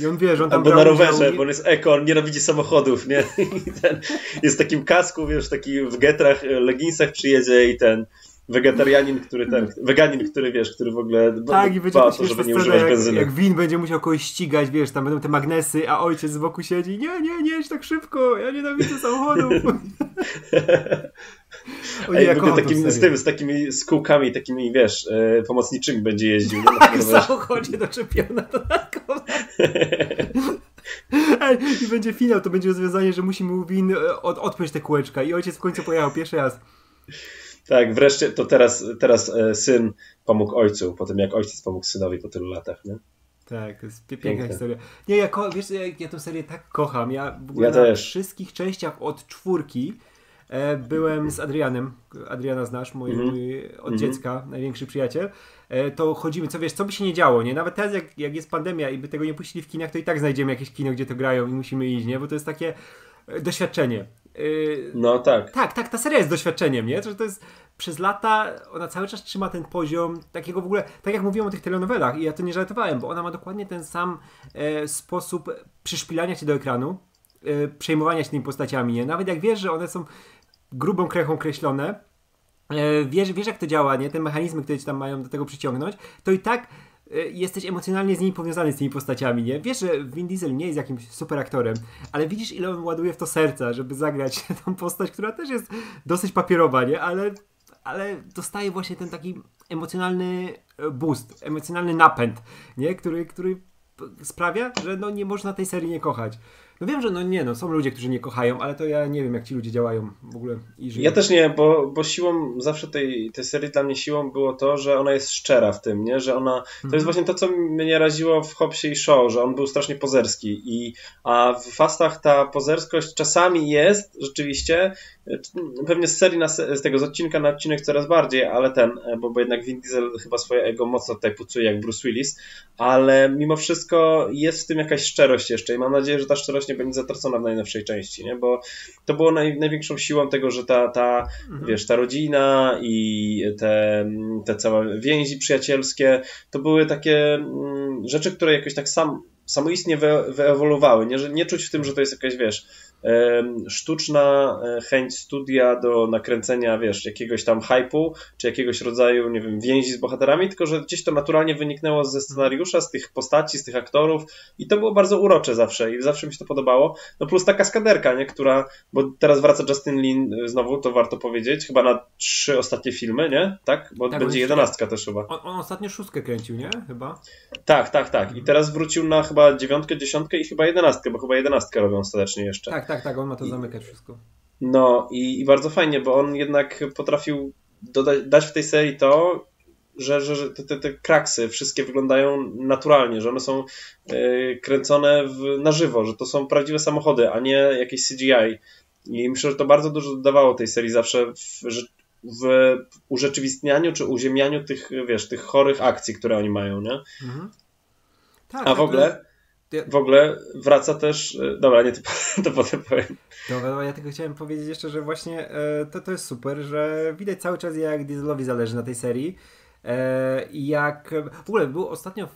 A: I on wie, że on tam
B: Albo na rowerze, bo on jest eko, on nienawidzi samochodów, nie? I ten, jest w takim kasku, wiesz, taki w getrach, leginsach przyjedzie i ten wegetarianin, który ten, weganin, który wiesz, który w ogóle
A: tak, i będzie to, to żeby nie używać jak, benzyny. Jak win będzie musiał kogoś ścigać, wiesz, tam będą te magnesy, a ojciec z boku siedzi, nie, nie, nie, tak szybko, ja nienawidzę samochodów.
B: Ej, Ej, w takim, z, tym, z takimi skółkami, takimi, wiesz, e, pomocniczymi będzie jeździł.
A: Tak, w samochodzie doczepiona dodatkowo. Ej, I będzie finał, to będzie rozwiązanie, że musi mu win e, od, odpiąć te kółeczka i ojciec w końcu pojechał pierwszy raz.
B: Tak, wreszcie to teraz, teraz e, syn pomógł ojcu, po tym jak ojciec pomógł synowi po tylu latach, nie?
A: Tak, to jest piękna Piękne. historia. Nie, ja, wiesz, ja, ja tę serię tak kocham. Ja w ogóle ja na też. wszystkich częściach od czwórki e, byłem z Adrianem. Adriana znasz, mój, mm -hmm. mój od mm -hmm. dziecka największy przyjaciel. E, to chodzimy, co wiesz, co by się nie działo, nie? Nawet teraz jak, jak jest pandemia i by tego nie puścili w kinach, to i tak znajdziemy jakieś kino, gdzie to grają i musimy iść, nie? Bo to jest takie doświadczenie.
B: Yy, no tak.
A: Tak, tak, ta seria jest doświadczeniem, nie? Że to jest przez lata, ona cały czas trzyma ten poziom takiego w ogóle, tak jak mówiłem o tych telenowelach i ja to nie żartowałem, bo ona ma dokładnie ten sam e, sposób przyszpilania cię do ekranu, e, przejmowania się tymi postaciami, nie? Nawet jak wiesz, że one są grubą krechą kreślone, e, wiesz, wiesz jak to działa, nie? Te mechanizmy, które ci tam mają do tego przyciągnąć, to i tak Y, jesteś emocjonalnie z nimi powiązany z tymi postaciami, nie? Wiesz, że Vin Diesel nie jest jakimś super aktorem, ale widzisz ile on ładuje w to serca, żeby zagrać tą postać, która też jest dosyć papierowa, nie? Ale, ale dostaje właśnie ten taki emocjonalny e, boost, emocjonalny napęd, nie? Który, który sprawia, że no nie można tej serii nie kochać. No wiem, że no nie, no są ludzie, którzy nie kochają, ale to ja nie wiem, jak ci ludzie działają w ogóle i żyją.
B: Ja też nie, bo, bo siłą, zawsze tej, tej serii dla mnie siłą było to, że ona jest szczera w tym, nie? Że ona, to jest mhm. właśnie to, co mnie raziło w Hopsie i Show, że on był strasznie pozerski i, a w Fastach ta pozerskość czasami jest rzeczywiście, pewnie z serii na, z tego z odcinka na odcinek coraz bardziej, ale ten, bo, bo jednak Vin Diesel chyba swoje ego mocno tutaj pucuje jak Bruce Willis, ale mimo wszystko jest w tym jakaś szczerość jeszcze i mam nadzieję, że ta szczerość nie będzie zatracona w najnowszej części, nie? Bo to było naj, największą siłą tego, że ta, ta mhm. wiesz, ta rodzina i te, te całe więzi przyjacielskie, to były takie mm, rzeczy, które jakoś tak sam, samoistnie wyewoluowały, nie, że nie czuć w tym, że to jest jakaś, wiesz, sztuczna e, chęć studia do nakręcenia, wiesz, jakiegoś tam hypu, czy jakiegoś rodzaju, nie wiem, więzi z bohaterami, tylko że gdzieś to naturalnie wyniknęło ze scenariusza, z tych postaci, z tych aktorów i to było bardzo urocze zawsze i zawsze mi się to podobało. No plus ta kaskaderka, nie, która, bo teraz wraca Justin Lin e, znowu, to warto powiedzieć, chyba na trzy ostatnie filmy, nie? Tak? Bo tak, będzie jedenastka też chyba.
A: On, on ostatnio szóstkę kręcił, nie? Chyba?
B: Tak, tak, tak. I teraz wrócił na chyba dziewiątkę, dziesiątkę i chyba jedenastkę, bo chyba jedenastkę robią ostatecznie jeszcze.
A: Tak, tak, tak, on ma to I, zamykać wszystko.
B: No i, i, bardzo fajnie, bo on jednak potrafił dodać, dać w tej serii to, że, że, że te, te, kraksy wszystkie wyglądają naturalnie, że one są yy, kręcone w, na żywo, że to są prawdziwe samochody, a nie jakieś CGI. I myślę, że to bardzo dużo dodawało tej serii zawsze w, w urzeczywistnianiu czy uziemianiu tych, wiesz, tych chorych akcji, które oni mają, nie? Mhm. Tak, a w tak, ogóle w ogóle wraca też. E, dobra, nie, to, to potem powiem.
A: Dobra, ja tylko chciałem powiedzieć jeszcze, że właśnie e, to, to jest super, że widać cały czas, jak Dieselowi zależy na tej serii. E, I jak. W ogóle był ostatnio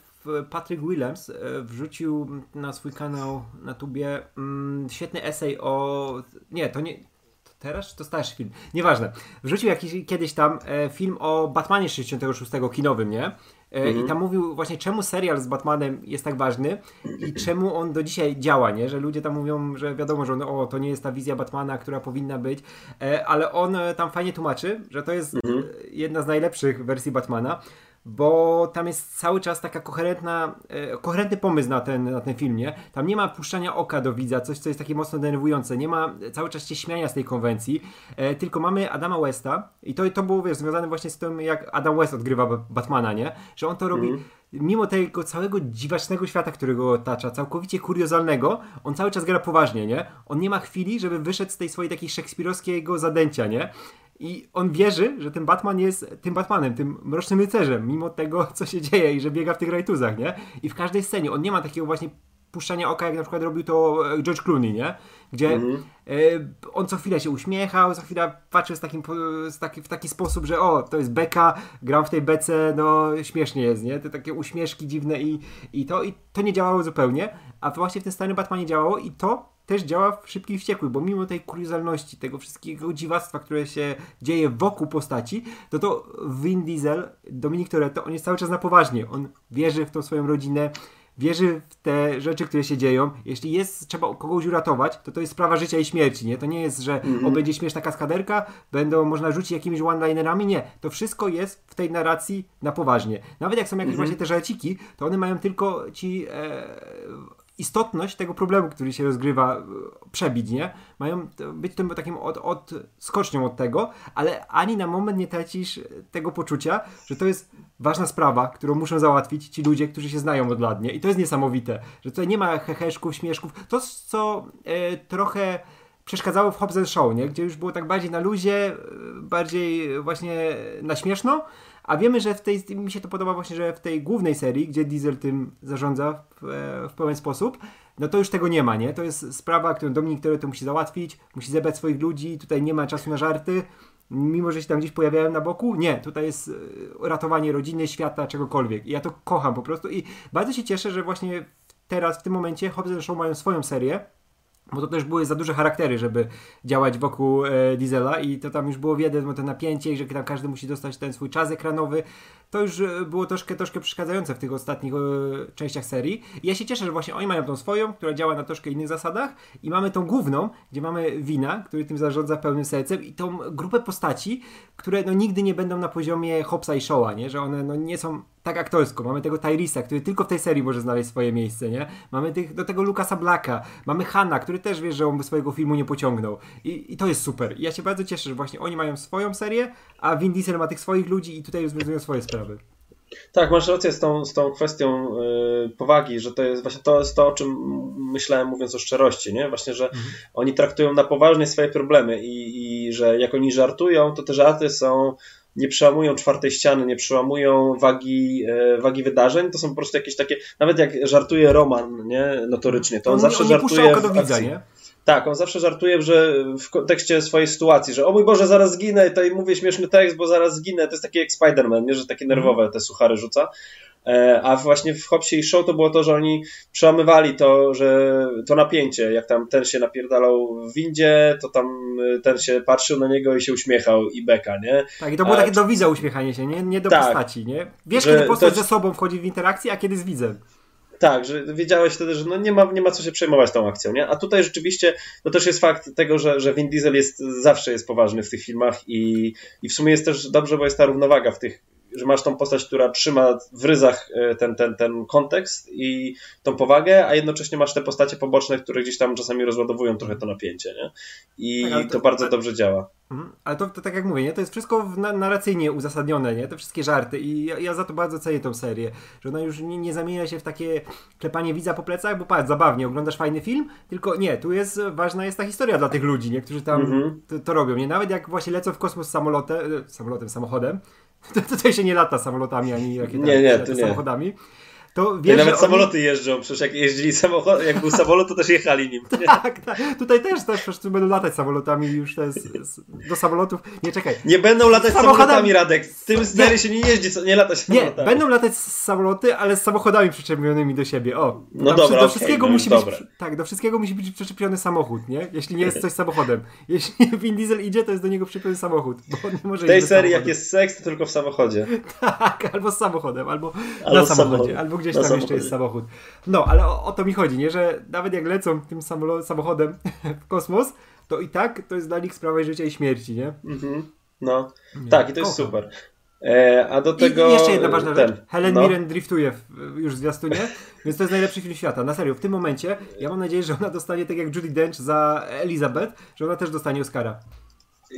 A: Patrick Williams wrzucił na swój kanał na tubie mm, świetny esej o. Nie, to nie. To teraz to starszy film? Nieważne. Wrzucił jakiś, kiedyś tam film o Batmanie 66 kinowym, nie? E, mhm. I tam mówił właśnie, czemu serial z Batmanem jest tak ważny i czemu on do dzisiaj działa, nie? Że ludzie tam mówią, że wiadomo, że on, o, to nie jest ta wizja Batmana, która powinna być, e, ale on tam fajnie tłumaczy, że to jest mhm. jedna z najlepszych wersji Batmana bo tam jest cały czas taka koherentna, e, koherentny pomysł na ten, na ten film, nie? Tam nie ma puszczania oka do widza, coś, co jest takie mocno denerwujące, nie ma cały czas się śmiania z tej konwencji, e, tylko mamy Adama Westa i to, to było, wiesz, związane właśnie z tym, jak Adam West odgrywa Batmana, nie? Że on to robi... Mm mimo tego całego dziwacznego świata, który go otacza, całkowicie kuriozalnego, on cały czas gra poważnie, nie? On nie ma chwili, żeby wyszedł z tej swojej takiej szekspirowskiego zadęcia, nie? I on wierzy, że ten Batman jest tym Batmanem, tym mrocznym rycerzem, mimo tego, co się dzieje i że biega w tych rajtuzach, nie? I w każdej scenie on nie ma takiego właśnie puszczania oka, jak na przykład robił to e, George Clooney, nie? Gdzie mm-hmm. on co chwilę się uśmiechał, co chwilę patrzył z takim, z taki, w taki sposób, że o, to jest beka, gram w tej bece, no śmiesznie jest, nie? Te takie uśmieszki dziwne i, i to i to nie działało zupełnie, a właśnie w tym starym Batmanie działało i to też działa w Szybkich Wściekłych, bo mimo tej kuriozalności, tego wszystkiego dziwactwa, które się dzieje wokół postaci, to to Vin Diesel, Dominik Toretto, on jest cały czas na poważnie. On wierzy w tą swoją rodzinę, wierzy w te rzeczy, które się dzieją. Jeśli jest, trzeba kogoś uratować, to to jest sprawa życia i śmierci, nie? To nie jest, że mm -hmm. o, będzie śmieszna kaskaderka, będą można rzucić jakimiś one-linerami, nie. To wszystko jest w tej narracji na poważnie. Nawet jak są jakieś mm -hmm. właśnie te żarciki, to one mają tylko ci e, istotność tego problemu, który się rozgrywa, e, przebić, nie? Mają być tym takim od, od skocznią od tego, ale ani na moment nie tracisz tego poczucia, że to jest ważna sprawa, którą muszą załatwić ci ludzie, którzy się znają od lat, nie? I to jest niesamowite, że tutaj nie ma heheszków, śmieszków. To, co e, trochę przeszkadzało w Hobbs Show, nie? Gdzie już było tak bardziej na luzie, e, bardziej właśnie na śmieszno, a wiemy, że w tej, mi się to podoba właśnie, że w tej głównej serii, gdzie Diesel tym zarządza w, e, w sposób, no to już tego nie ma, nie? To jest sprawa, którą Dominik to musi załatwić, musi zebrać swoich ludzi, tutaj nie ma czasu na żarty, mimo że się tam gdzieś pojawiają na boku, nie, tutaj jest e, ratowanie rodziny, świata, czegokolwiek. I ja to kocham po prostu i bardzo się cieszę, że właśnie teraz, w tym momencie Hobbs Show mają swoją serię, bo to też były za duże charaktery, żeby działać wokół e, Diesela i to tam już było wiedne, to napięcie i że tam każdy musi dostać ten swój czas ekranowy. To już e, było troszkę, troszkę przeszkadzające w tych ostatnich e, częściach serii. I ja się cieszę, że właśnie oni mają tą swoją, która działa na troszkę innych zasadach i mamy tą główną, gdzie mamy Wina, który tym zarządza pełnym sercem i tą grupę postaci, które no nigdy nie będą na poziomie Hopsa i Showa, nie? Że one no nie są tak aktorsko. Mamy tego Tyrisa, który tylko w tej serii może znaleźć swoje miejsce, nie? Mamy tych, do tego Lukasa Blacka, mamy Hanna, który też wie, że on by swojego filmu nie pociągnął. I, I, to jest super. I ja się bardzo cieszę, że właśnie oni mają swoją serię, a Vin Diesel ma tych swoich ludzi i tutaj rozwiązują swoje sprawy.
B: Tak, masz rację z tą, z tą kwestią yy, powagi, że to jest właśnie to, jest to, o czym myślałem mówiąc o szczerości, nie? Właśnie, że mhm. oni traktują na poważnie swoje problemy i, i że jak oni żartują, to te żarty są nie przełamują czwartej ściany, nie przełamują wagi, e, wagi wydarzeń, to są po prostu jakieś takie, nawet jak żartuje Roman, nie, notorycznie, to on, on zawsze on żartuje
A: do widza, nie?
B: Tak, on zawsze żartuje, że w kontekście swojej sytuacji, że o mój Boże, zaraz zginę, i tutaj mówię śmieszny tekst, bo zaraz zginę, to jest taki jak Spider-Man, nie, że takie nerwowe te suchary rzuca. E, a właśnie w Hopsie i Show to było to, że oni przełamywali to, że to napięcie, jak tam ten się napierdalał w windzie, to tam e, ten się patrzył na niego i się uśmiechał i beka, nie?
A: Tak, i to było a, takie do widza uśmiechanie się, nie, nie do tak, postaci, nie? Wiesz, kiedy postać to... ze sobą wchodzi w interakcję, a kiedy z widzem.
B: Tak, że wiedziałeś wtedy, że no nie, ma, nie ma co się przejmować tą akcją, nie? A tutaj rzeczywiście, no też jest fakt tego, że, że Vin Diesel jest, zawsze jest poważny w tych filmach i, i w sumie jest też dobrze, bo jest ta równowaga w tych, że masz tą postać, która trzyma w ryzach e, ten, ten, ten kontekst i tą powagę, a jednocześnie masz te postacie poboczne, które gdzieś tam czasami rozładowują trochę to napięcie, nie? I tak, to, to, bardzo dobrze działa.
A: Mhm. Ale to, to, tak jak mówię, nie? to jest wszystko narracyjnie uzasadnione, nie? te wszystkie żarty i ja, ja, za to bardzo cenię tą serię, że ona już nie, nie zamienia się w takie klepanie widza po plecach, bo patrz, zabawnie, oglądasz fajny film, tylko nie, tu jest, ważna jest ta historia dla tych ludzi, nie? którzy tam mhm. to, to, robią, nie? Nawet jak właśnie lecą w kosmos samolotem, samolotem, samochodem, tutaj się nie lata samolotami ani rakietami, nie, nie, nie. samochodami.
B: To wiesz, nawet samoloty oni... jeżdżą, przecież jak jeździli samochód, jak był samolot, to też jechali nim.
A: tak, tak. Tutaj też, też przecież będą latać samolotami już te, do samolotów. Nie czekaj.
B: Nie będą latać samochodami, samolotami, Radek. W tym serii się nie jeździ, co, nie lata samolotami.
A: Nie, będą latać samoloty, ale z samochodami przyczepionymi do siebie. O.
B: No dobra, do
A: wszystkiego
B: okay,
A: musi no, być, Tak, do wszystkiego musi być przyczepiony samochód, nie? Jeśli nie jest coś samochodem. Jeśli Vin Diesel idzie, to jest do niego przyczepiony samochód. Bo nie może
B: w tej serii jak jest seks, to tylko w samochodzie.
A: tak, albo z samochodem, albo, albo na samochodzie, albo gdzieś tam jeszcze jest samochód. No, ale o, o, to mi chodzi, nie? Że nawet jak lecą tym samochodem w kosmos, to i tak to jest dla nich sprawa życia i śmierci, nie? Mhm.
B: No, nie, tak, i to jest super. E, a do tego.
A: I, jeszcze jedna ważna ten, rzecz. Helen no. Mirren driftuje w, już w zwiastunie, więc to jest najlepszy film świata. Na serio, w tym momencie ja mam nadzieję, że ona dostanie tak jak Judy Dench za Elizabeth, że ona też dostanie Oscara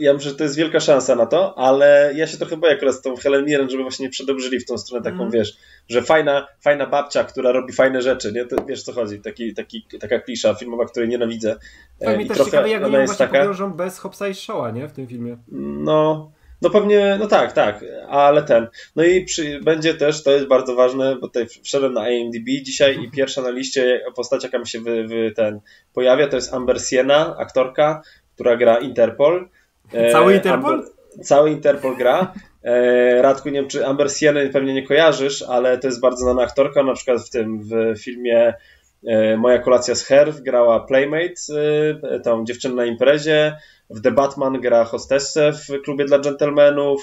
B: ja myślę, że to jest wielka szansa na to, ale ja się trochę boję akurat z tą Helen Mirren, żeby właśnie nie przedobrzyli w tą stronę taką, mm. wiesz, że fajna, fajna babcia, która robi fajne rzeczy, nie? To, wiesz co chodzi, taki, taki, taka klisza filmowa, której nienawidzę.
A: Tak, e, mi też trochę ciekawe, jak ona jest taka... powiążą bez Hopsa i Showa, nie? W tym filmie.
B: No, no pewnie, no tak, tak, ale ten. No i przy, będzie też, to jest bardzo ważne, bo tutaj wszedłem na IMDb dzisiaj i pierwsza na liście postać, jaka mi się wy, wy ten pojawia, to jest Amber Siena, aktorka, która gra Interpol.
A: E, cały Interpol?
B: Amber, cały Interpol gra. E, Radku, nie wiem, czy Amber Sienę pewnie nie kojarzysz, ale to jest bardzo znana aktorka, na przykład w tym w filmie e, Moja kolacja z Herw grała Playmate, tą dziewczynę na imprezie, w The Batman gra hostessę w klubie dla dżentelmenów.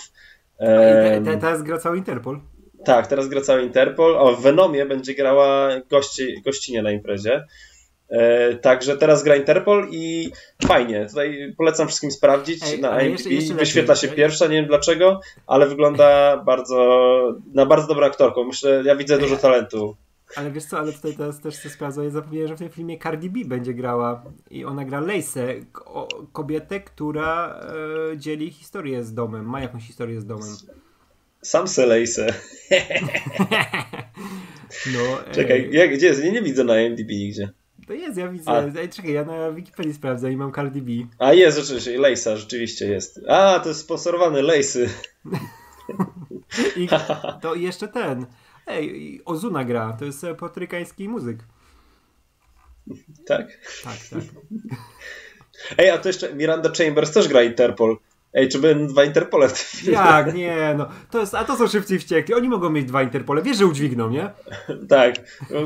A: Teraz gra cały Interpol.
B: Tak, teraz gra cały Interpol. O, w Venomie będzie grała gości, gościnie na imprezie. E, także teraz gra Interpol i fajnie. Tutaj polecam wszystkim sprawdzić Ej, na IMDb. Wyświetla się pierwsza, nie wiem dlaczego, ale wygląda bardzo na bardzo dobrą aktorką. Myślę, ja widzę dużo talentu.
A: Ale wiesz co, ale tutaj teraz też się sprawdzę. Ja zapomniałem, że w tym filmie Cardi B będzie grała i ona gra Lacey, kobietę, która e, dzieli historię z domem, ma jakąś historię z domem.
B: Sam se Lacey. no, Czekaj, jak, gdzie jest? Nie, nie widzę na IMDb nigdzie.
A: To jest, ja widzę. A. Ej, czekaj, ja na Wikipedii sprawdzę i mam Cardi B.
B: A jest, rzeczywiście, Lejsa rzeczywiście jest. A, to jest sponsorowany Lejsy.
A: I to jeszcze ten. Ej, Ozuna gra, to jest portrykański muzyk.
B: Tak?
A: Tak, tak.
B: Ej, a to jeszcze Miranda Chambers też gra Interpol. Ej, czy będą dwa Interpole w tym
A: filmie? Jak, nie, no. To jest, a to są szybcy wściekli. Oni mogą mieć dwa Interpole. Wiesz, że udźwigną, nie?
B: tak.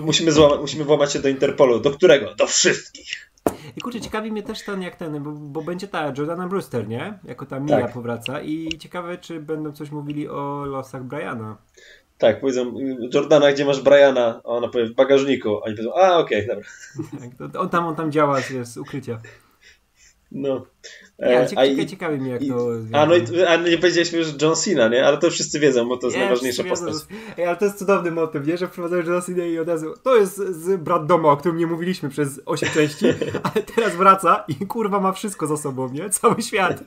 B: Musimy, złama, musimy włamać się do Interpolu. Do którego? Do wszystkich.
A: I kurczę, ciekawi mnie też ten, jak ten, bo, bo będzie ta Jordana Brewster, nie? Jako ta Mia tak. powraca i ciekawe, czy będą coś mówili o losach Briana.
B: Tak, powiedzą, Jordana, gdzie masz Briana? A ona powie, w bagażniku. A oni powiedzą, a okej, okay,
A: dobra. Tak, on, tam, on tam działa z, z ukrycia.
B: No.
A: Ale ciekawe, ciekawi mnie jak to...
B: A no, a nie powiedzieliśmy, że John Cena, nie? Ale to wszyscy wiedzą, bo to jest nie, najważniejsza postać.
A: Ej, ale to jest cudowny motyw, nie? Że wprowadzają John Cena i od razu to jest z brat Doma, o którym nie mówiliśmy przez 8 części, ale teraz wraca i kurwa ma wszystko za sobą, nie? Cały świat.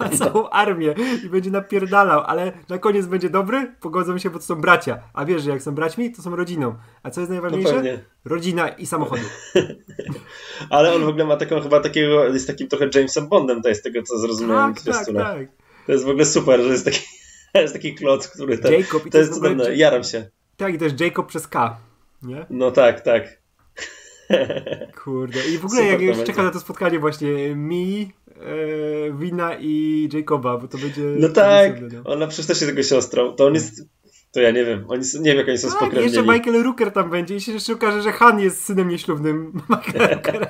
A: Ma całą armię i będzie napierdalał, ale na koniec będzie dobry, pogodzą się, bo to są bracia. A wiesz, że jak są braćmi, to są rodziną. A co jest najważniejsze? No Rodzina i samochody.
B: ale on w ogóle ma taką chyba takiego, jest takim trochę Jamesem Bondem, to jest tego, co zrozumiałem. Tak, tak, tak. To jest w ogóle super, że jest taki, jest taki kloc, który ten, Jacob, to, to jest cudowne, ogóle... jaram się.
A: Tak, i to jest Jacob przez K, nie?
B: No tak, tak.
A: Kurde. I w ogóle Super jak już czekam na to spotkanie właśnie mi, e, Wina i Jacoba, bo to będzie...
B: No tak, no. ona przecież też jest jego siostrą. To on jest... To ja nie wiem. Oni, nie wiem, jak oni są tak, spokrewnieni.
A: jeszcze Michael Rooker tam będzie i się jeszcze okaże, że Han jest synem nieślubnym Michaela Rookera.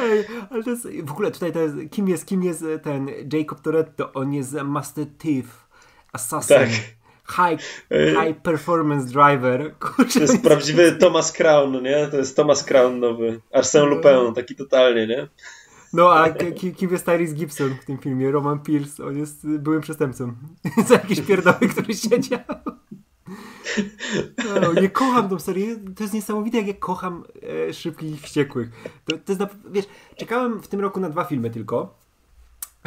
A: Ej, ale to jest, w ogóle tutaj to jest, kim jest, kim jest ten Jacob Toretto? On jest Master Thief, Assassin. Tak. High, high performance driver.
B: Kurczę, to jest prawdziwy Thomas Crown, nie? To jest Thomas Crown nowy. Arsène Lupin, taki totalnie, nie?
A: No a kim jest Tyrese Gibson w tym filmie? Roman Pierce, on jest byłym przestępcą. Za jakieś pierdoły, który siedział. No, nie kocham tą serię. To jest niesamowite, jak ja kocham e, Szybkich i Wściekłych. To, to jest, wiesz, czekałem w tym roku na dwa filmy tylko.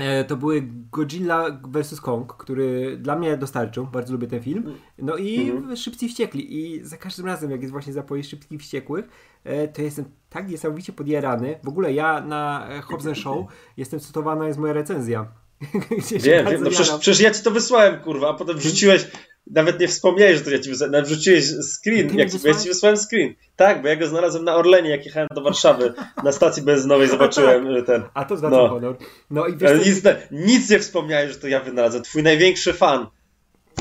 A: E, to były Godzilla vs. Kong, który dla mnie dostarczył. Bardzo lubię ten film. No i mhm. Szybcy i Wściekli. I za każdym razem, jak jest właśnie zapowiedź Szybkich i Wściekłych, e, to jestem tak niesamowicie podjarany. W ogóle ja na Hobbs Show jestem cytowana, jest moja recenzja.
B: Wiem, wiem. No przecież, przecież ja ci to wysłałem, kurwa, a potem wrzuciłeś nawet nie wspomniałeś, że to ja ci wysłałem, wrzuciłeś screen, jak, ja ci wysłałem screen. Tak, bo ja go znalazłem na Orlenie, jak jechałem do Warszawy, na stacji benzynowej zobaczyłem tak. ten.
A: A to znaczy no. honor.
B: No i wiesz, nic, nic nie wspomniałeś, że to ja wynalazłem, twój największy fan.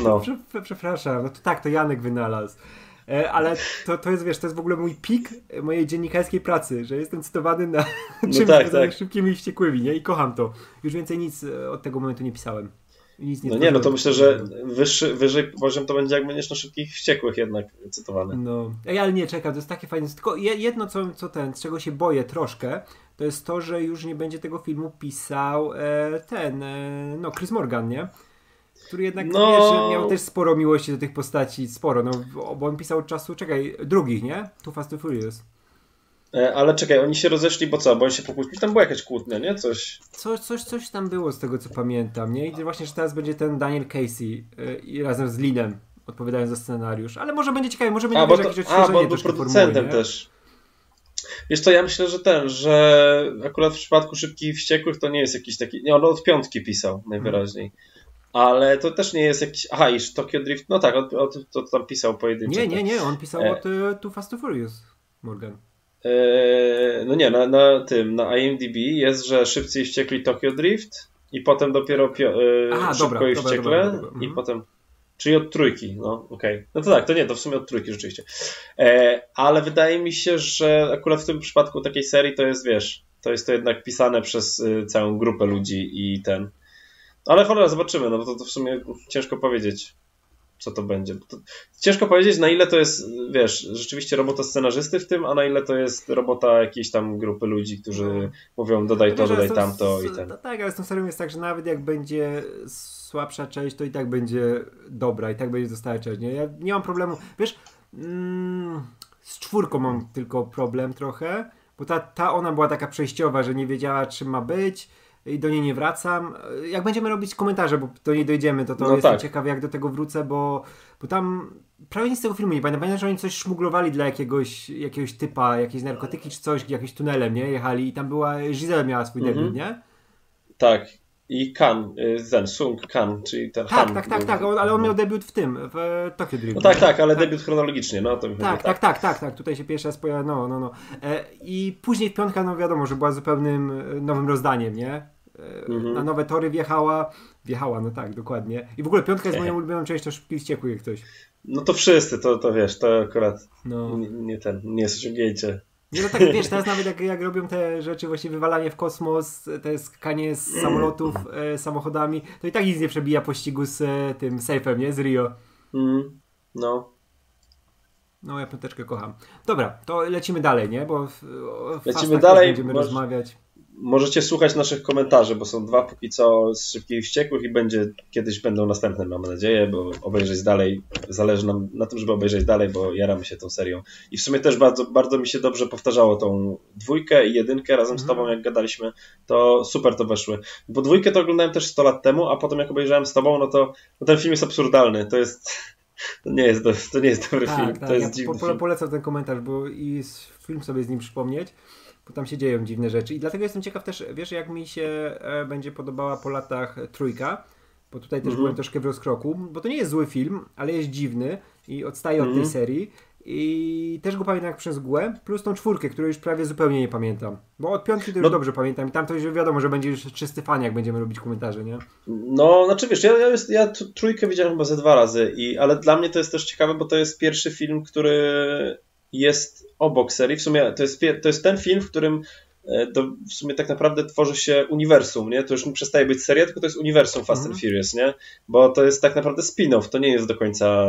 A: No. Przepraszam, no to tak, to Janek wynalazł. E, ale to, to jest, wiesz, to jest w ogóle mój pik mojej dziennikarskiej pracy, że jestem cytowany na no czymś tak, tak. szybkimi i wściekłymi, nie? I kocham to. Już więcej nic e, od tego momentu nie pisałem.
B: Nic nie no nie, no to myślę, że wyższy, wyżej poziom to będzie jak będziesz na szybkich wściekłych jednak cytowany.
A: No, Ej, ale nie, czekam, to jest takie fajne. Tylko jedno, co, co ten, z czego się boję troszkę, to jest to, że już nie będzie tego filmu pisał e, ten, e, no Chris Morgan, nie? Który jednak, no... wiesz, miał też sporo miłości do tych postaci, sporo, no, bo on pisał od czasu, czekaj, drugich, nie? Too Fast, Too Furious.
B: E, ale czekaj, oni się rozeszli, bo co? Bo oni się pokłócili? Tam była jakaś kłótnia, nie? Coś.
A: Coś, coś, coś tam było z tego, co pamiętam, nie? I właśnie, że teraz będzie ten Daniel Casey yy, razem z Linem odpowiadając za scenariusz. Ale może będzie ciekawe, może będzie
B: bo to, jakieś A, bo on był producentem też. Wiesz co, ja myślę, że ten, że akurat w przypadku Szybkich i Wściekłych to nie jest jakiś taki... Nie, on od piątki pisał najwyraźniej. Ale to też nie jest jakiś... Aha, iż Tokyo Drift... No tak, od, od, to tam pisał pojedynczy.
A: Nie, nie, nie, on pisał e... od uh, Too Fast to Furious, Morgan.
B: Eee, no nie, na, na tym, na IMDb jest, że Szybcy i Wściekli Tokyo Drift i potem dopiero pio, e, Aha, Szybko dobra, i Wściekle dobra, dobra, dobra. i mhm. potem Czyli od trójki, no okej. Okay. No to tak, to nie, to w sumie od trójki rzeczywiście. E, ale wydaje mi się, że akurat w tym przypadku takiej serii to jest, wiesz, to jest to jednak pisane przez y, całą grupę ludzi i ten. Ale cholera, zobaczymy, no bo to, to w sumie ciężko powiedzieć. Co to będzie. To ciężko powiedzieć, na ile to jest, wiesz, rzeczywiście robota scenarzysty w tym, a na ile to jest robota jakiejś tam grupy ludzi, którzy no. mówią dodaj to, dodaj tamto i ten.
A: Tak, ale z tą serią jest tak, że nawet jak będzie słabsza część, to i tak będzie dobra, i tak będzie dostała część. Nie? Ja nie mam problemu. Wiesz, mm, z czwórką mam tylko problem trochę, bo ta, ta ona była taka przejściowa, że nie wiedziała czym ma być i do niej nie wracam. Jak będziemy robić komentarze, bo do niej dojdziemy, to to no jestem tak. ciekawy, jak do tego wrócę, bo, bo tam prawie nic z tego filmu nie pamiętam. Pamiętam, że oni coś szmuglowali dla jakiegoś, jakiegoś typa, jakieś narkotyki czy coś, jakimś tunelem, nie? Jechali i tam była, Giselle miała swój mhm. debiut, nie?
B: Tak. I Kan, y, ten Sung Kan, czyli ten
A: Tak, Han, tak, tak, tak, ale on miał debiut w tym, w Tokyo Drift.
B: No tak, tak, ale tak. debiut chronologicznie, no to
A: tak, tak, tak, tak, tak, tak, tutaj się pierwszy raz pojawia, no, no, no. E, I później piątka, no wiadomo, że była zupełnym e, nowym rozdaniem, nie? mhm. na nowe tory wjechała. Wjechała, no tak, dokładnie. I w ogóle piątka jest moją ulubioną częścią szybkich wściekłych jak ktoś.
B: No to wszyscy, to, to wiesz, to akurat no. nie, nie ten, nie jest osiągnięcie.
A: Nie, no tak, wiesz, teraz nawet jak, jak robią te rzeczy, właśnie wywalanie w kosmos, te skanie z samolotów e, samochodami, to i tak nic nie przebija pościgu z e, tym safe'em, nie? Z Rio.
B: Mm, no.
A: No, ja piąteczkę kocham. Dobra, to lecimy dalej, nie? Bo w,
B: w lecimy dalej.
A: Będziemy rozmawiać.
B: Możecie słuchać naszych komentarzy, bo są dwa póki co z Szybkich Wściekłych i będzie, kiedyś będą następne, mam nadzieję, bo obejrzeć dalej, zależy nam na tym, żeby obejrzeć dalej, bo jaramy się tą serią. I w sumie też bardzo, bardzo mi się dobrze powtarzało tą dwójkę i jedynkę razem z mhm. tobą, jak gadaliśmy, to super to weszły. Bo dwójkę to oglądałem też 100 lat temu, a potem jak obejrzałem z tobą, no to no ten film jest absurdalny, to jest... To nie jest, to nie jest dobry tak, film. Tak, to jest
A: ja po, polecam ten komentarz, bo i film sobie z nim przypomnieć bo tam się dzieją dziwne rzeczy. I dlatego jestem ciekaw też, wiesz, jak mi się e, będzie podobała po latach trójka, bo tutaj też mm -hmm. byłem troszkę w rozkroku, bo to nie jest zły film, ale jest dziwny i odstaje od mm -hmm. tej mhm. serii. I też go pamiętam jak przez mgłę, plus tą czwórkę, której już prawie zupełnie nie pamiętam. Bo od piątki to już no. dobrze pamiętam i tam to już wiadomo, że będzie już czysty fan, jak będziemy robić komentarze, nie?
B: No, znaczy wiesz, ja, ja, ja trójkę widziałem chyba ze dwa razy, i, ale dla mnie to jest też ciekawe, bo to jest pierwszy film, który jest obok serii. W sumie to jest, to jest ten film, w którym e, w sumie tak naprawdę tworzy się uniwersum, nie? To już nie przestaje być seria, tylko to jest uniwersum Fast mm. and mhm. Furious, nie? Bo to jest tak naprawdę spin-off, to nie jest do końca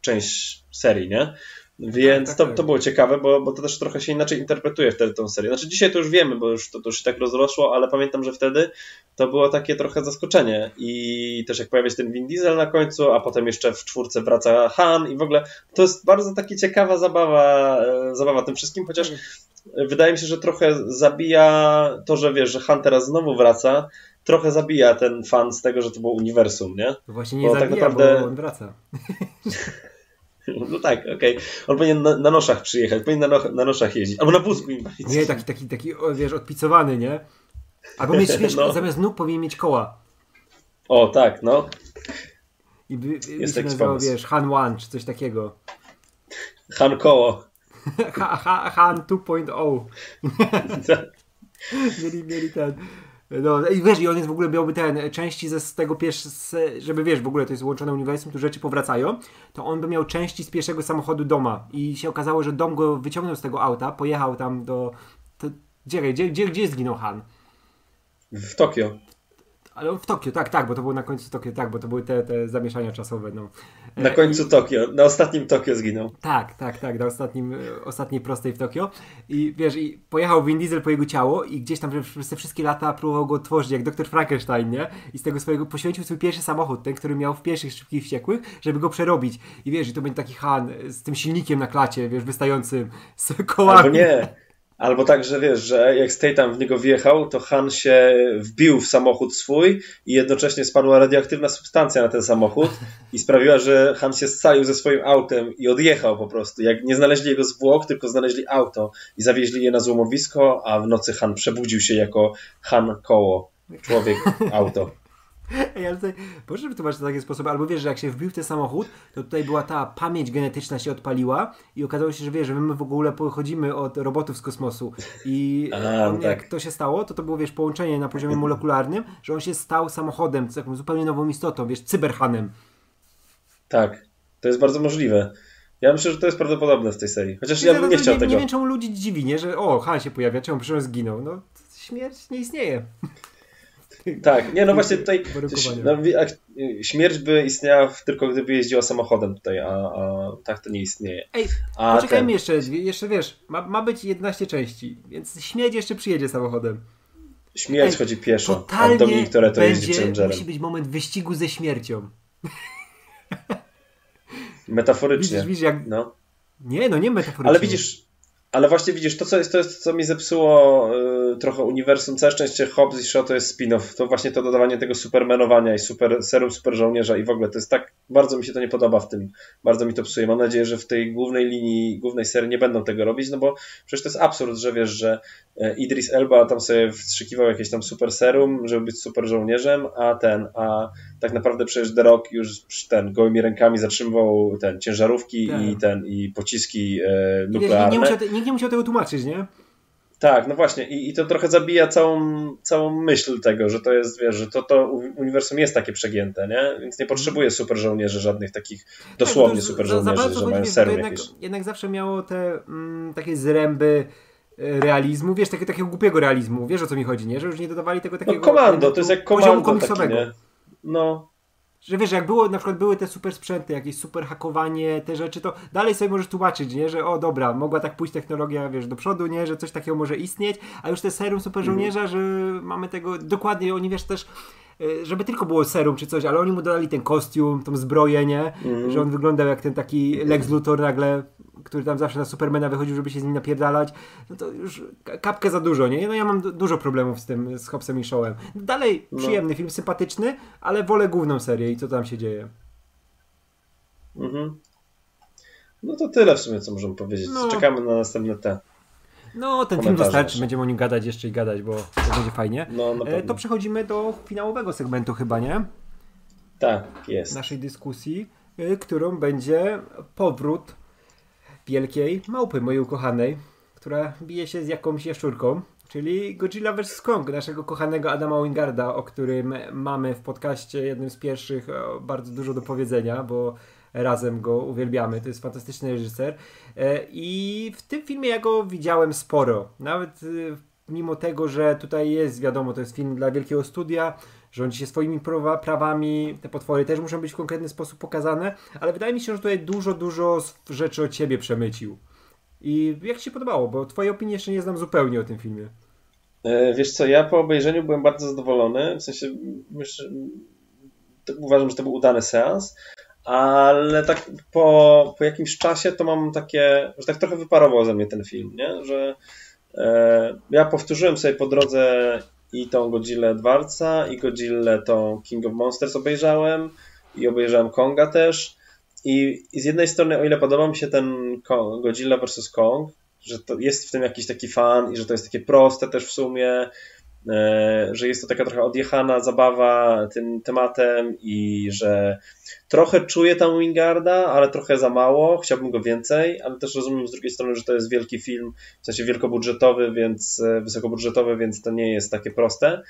B: część serii, nie? Więc tak, tak, to, tak. to było ciekawe, bo, bo to też trochę się inaczej interpretuje wtedy tą serię. Znaczy dzisiaj to już wiemy, bo już to, to już się tak rozrosło, ale pamiętam, że wtedy to było takie trochę zaskoczenie i też jak pojawia się ten Vin Diesel na końcu, a potem jeszcze w czwórce wraca Han i w ogóle to jest bardzo taka ciekawa zabawa, e, zabawa tym wszystkim, chociaż wydaje mi się, że trochę zabija to, że wiesz, że Han teraz znowu wraca, trochę zabija ten fan z tego, że to było uniwersum, nie?
A: Właśnie nie bo zabija, tak naprawdę... bo on wraca.
B: No tak, okej. Okay. On powinien na, na, noszach przyjechać, powinien na, na noszach jeździć. Albo na wózku inwalidzkim.
A: Nie, taki, taki, taki wiesz, odpicowany, nie? Albo mieć, wiesz, no. zamiast nóg powinien mieć koła.
B: O, tak, no.
A: I by, Jest by się nazywał, wiesz, Han One, czy coś takiego.
B: Han Koło.
A: ha, ha, Han 2.0. mieli, mieli ten... No i wiesz, i on jest w ogóle miałby ten części ze z tego pierwszego, żeby wiesz, w ogóle to jest łączone uniwersum, tu rzeczy powracają, to on by miał części z pierwszego samochodu doma i się okazało, że dom go wyciągnął z tego auta, pojechał tam do... To, gdzie, gdzie, gdzie, gdzie zginął Han?
B: W Tokio.
A: Ale w Tokio, tak, tak, bo to było na końcu Tokio, tak, bo to były te, te zamieszania czasowe. No.
B: Na końcu I, Tokio, na ostatnim Tokio zginął.
A: Tak, tak, tak, na ostatnim, e, ostatniej prostej w Tokio. I wiesz, i pojechał Vin Diesel po jego ciało i gdzieś tam przez te wszystkie lata próbował go tworzyć jak doktor Frankenstein, nie? I z tego swojego poświęcił swój pierwszy samochód, ten, który miał w pierwszych Szybkich Wściekłych, żeby go przerobić. I wiesz, i to będzie taki Han z tym silnikiem na klacie, wiesz, wystającym z kołami.
B: Albo nie, Albo tak, że wiesz, że jak Statham w niego wjechał, to Han się wbił w samochód swój i jednocześnie spadła radioaktywna substancja na ten samochód i sprawiła, że Han się scalił ze swoim autem i odjechał po prostu. Jak nie znaleźli jego zwłok, tylko znaleźli auto i zawieźli je na złomowisko, a w nocy Han przebudził się jako Han koło. Człowiek, auto.
A: Ej, ale tutaj, proszę wytłumaczyć to w taki sposób, albo wiesz, że jak się wbił w ten samochód, to tutaj była ta pamięć genetyczna się odpaliła i okazało się, że wiesz, że my w ogóle pochodzimy od robotów z kosmosu i A, on, tak. jak to się stało, to to było, wiesz, połączenie na poziomie molekularnym, że on się stał samochodem, taką zupełnie nową istotą, wiesz, cyberhanem.
B: Tak, to jest bardzo możliwe. Ja myślę, że to jest prawdopodobne w tej serii. Chociaż ja bym nie chciał
A: nie,
B: tego.
A: Nie wiem, czemu ludzi dziwi, nie? Że o, Han się pojawia, czemu przecież zginął. No, śmierć nie istnieje.
B: Tak, nie, no właśnie tutaj no, śmierć by istniała tylko gdyby jeździła samochodem tutaj, a, a tak to nie istnieje.
A: Ej, a poczekajmy ten... jeszcze, jeszcze wiesz, ma, ma być 11 części, więc śmierć jeszcze przyjedzie samochodem.
B: Śmierć Ej, chodzi pieszo, a Dominik Toretto jeździ Challengerem.
A: musi być moment wyścigu ze śmiercią.
B: Metaforycznie.
A: Widzisz, widzisz jak... No. Nie, no nie metaforycznie.
B: Ale widzisz, ale właśnie widzisz, to co jest, to jest co mi zepsuło y, trochę uniwersum. Całe szczęście Hobbs i Shaw to jest spin-off. To właśnie to dodawanie tego supermenowania i super, serum super żołnierza i w ogóle to jest tak, bardzo mi się to nie podoba w tym. Bardzo mi to psuje. Mam nadzieję, że w tej głównej linii, głównej serii nie będą tego robić, no bo przecież to jest absurd, że wiesz, że e, Idris Elba tam sobie wstrzykiwał jakieś tam super serum, żeby być super żołnierzem, a ten, a tak naprawdę przecież The Rock już ten gołymi rękami zatrzymywał ten ciężarówki tak. i ten i pociski e, nuklearne.
A: Nikt nie, musiał, nikt nie musiał tego tłumaczyć, nie?
B: Tak, no właśnie I, i to trochę zabija całą, całą myśl tego, że to jest, wiesz, że to, to uniwersum jest takie przegięte, nie? Więc nie potrzebuje super żołnierzy żadnych takich dosłownie tak, super żołnierzy, że mają serum
A: jednak, jednak zawsze miało te mm, takie zręby e, realizmu, wiesz, takie, takiego głupiego realizmu, wiesz o co mi chodzi, nie? Że już nie dodawali tego no takiego...
B: No komando, to jest jak komando komiksowego. Taki, no,
A: że wiesz, jak było, na przykład były te super sprzęty, jakieś super hakowanie, te rzeczy, to dalej sobie możesz tłumaczyć, nie, że o dobra, mogła tak pójść technologia, wiesz, do przodu, nie, że coś takiego może istnieć, a już te serum super mhm. żołnierza, że mamy tego, dokładnie, oni wiesz też, e, żeby tylko było serum czy coś, ale oni mu dodali ten kostium, tą zbroję, nie, mm. że on wyglądał jak ten taki Lex Luthor nagle który tam zawsze na Supermana wychodził, żeby się z nim napierdalać, no to już kapkę za dużo, nie? No ja mam dużo problemów z tym, z Hobbsem i Showem. Dalej no. przyjemny film, sympatyczny, ale wolę główną serię i co tam się dzieje.
B: Mhm. No to tyle w sumie, co możemy powiedzieć. No. Czekamy na następne te.
A: No, ten film wystarczy, będziemy o nim gadać jeszcze i gadać, bo to będzie fajnie. No, e, to przechodzimy do finałowego segmentu chyba, nie?
B: Tak, jest.
A: Naszej dyskusji, e, którą będzie powrót wielkiej małpy mojej ukochanej, która bije się z jakąś jaszczurką, czyli Godzilla vs. Kong, naszego kochanego Adama Wingarda, o którym mamy w podcaście jednym z pierwszych bardzo dużo do powiedzenia, bo razem go uwielbiamy. To jest fantastyczny reżyser. E, I w tym filmie ja go widziałem sporo. Nawet y, mimo tego, że tutaj jest, wiadomo, to jest film dla wielkiego studia, rządzi się swoimi prawa, prawami, te potwory też muszą być w konkretny sposób pokazane, ale wydaje mi się, że tutaj dużo, dużo rzeczy od ciebie przemycił. I jak ci się podobało? Bo twojej opinii jeszcze nie znam zupełnie o tym filmie.
B: E, wiesz co, ja po obejrzeniu byłem bardzo zadowolony, w sensie myślę, uważam, że to był udany seans, ale tak po, po jakimś czasie to mam takie, że tak trochę wyparował ze mnie ten film, nie? że e, ja powtórzyłem sobie po drodze i tą Godzilla Edwardsa, i Godzilla tą King of Monsters obejrzałem, i obejrzałem Konga też. I, I, z jednej strony, o ile podoba mi się ten Kong, Godzilla vs. Kong, że to jest w tym jakiś taki fan i że to jest takie proste też w sumie, że jest to taka trochę odjechana zabawa tym tematem i że trochę czuję tam Wingarda, ale trochę za mało, chciałbym go więcej, ale też rozumiem z drugiej strony, że to jest wielki film, w sensie wielkobudżetowy, więc e, wysokobudżetowy, więc to nie jest takie proste.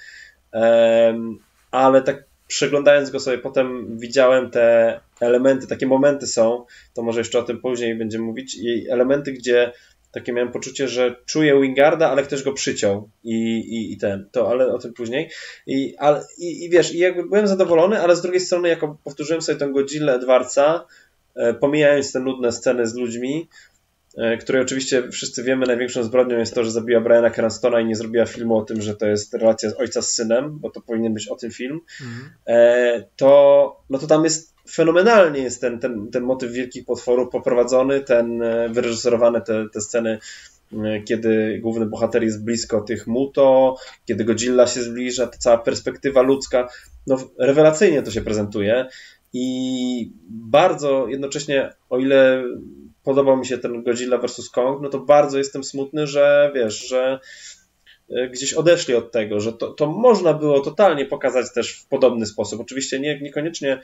B: Ale tak przeglądając go sobie potem widziałem te elementy, takie momenty są, to może jeszcze o tym później będziemy mówić, i elementy, gdzie takie miałem poczucie, że czuję Wingarda, ale ktoś go przyciął i, i, i ten, to, ale o tym później. I, ale, i, i wiesz, i jakby byłem zadowolony, ale z drugiej strony, jako powtórzyłem sobie tę Godzilla Edwardsa, e, pomijając te nudne sceny z ludźmi, której oczywiście wszyscy wiemy, największą zbrodnią jest to, że zabiła Briana Cranstona i nie zrobiła filmu o tym, że to jest relacja z ojca z synem, bo to powinien być o tym film, mhm. E, to, no to tam jest fenomenalnie jest ten, ten, ten motyw wielkich potworów poprowadzony, ten e, wyreżyserowane te, te sceny, e, kiedy główny bohater jest blisko tych Muto, kiedy Godzilla się zbliża, ta cała perspektywa ludzka, no rewelacyjnie to się prezentuje i bardzo jednocześnie, o ile podobał mi się ten Godzilla vs. Kong, no to bardzo jestem smutny, że wiesz, że e, gdzieś odeszli od tego, że to, to można było totalnie pokazać też w podobny sposób. Oczywiście nie, niekoniecznie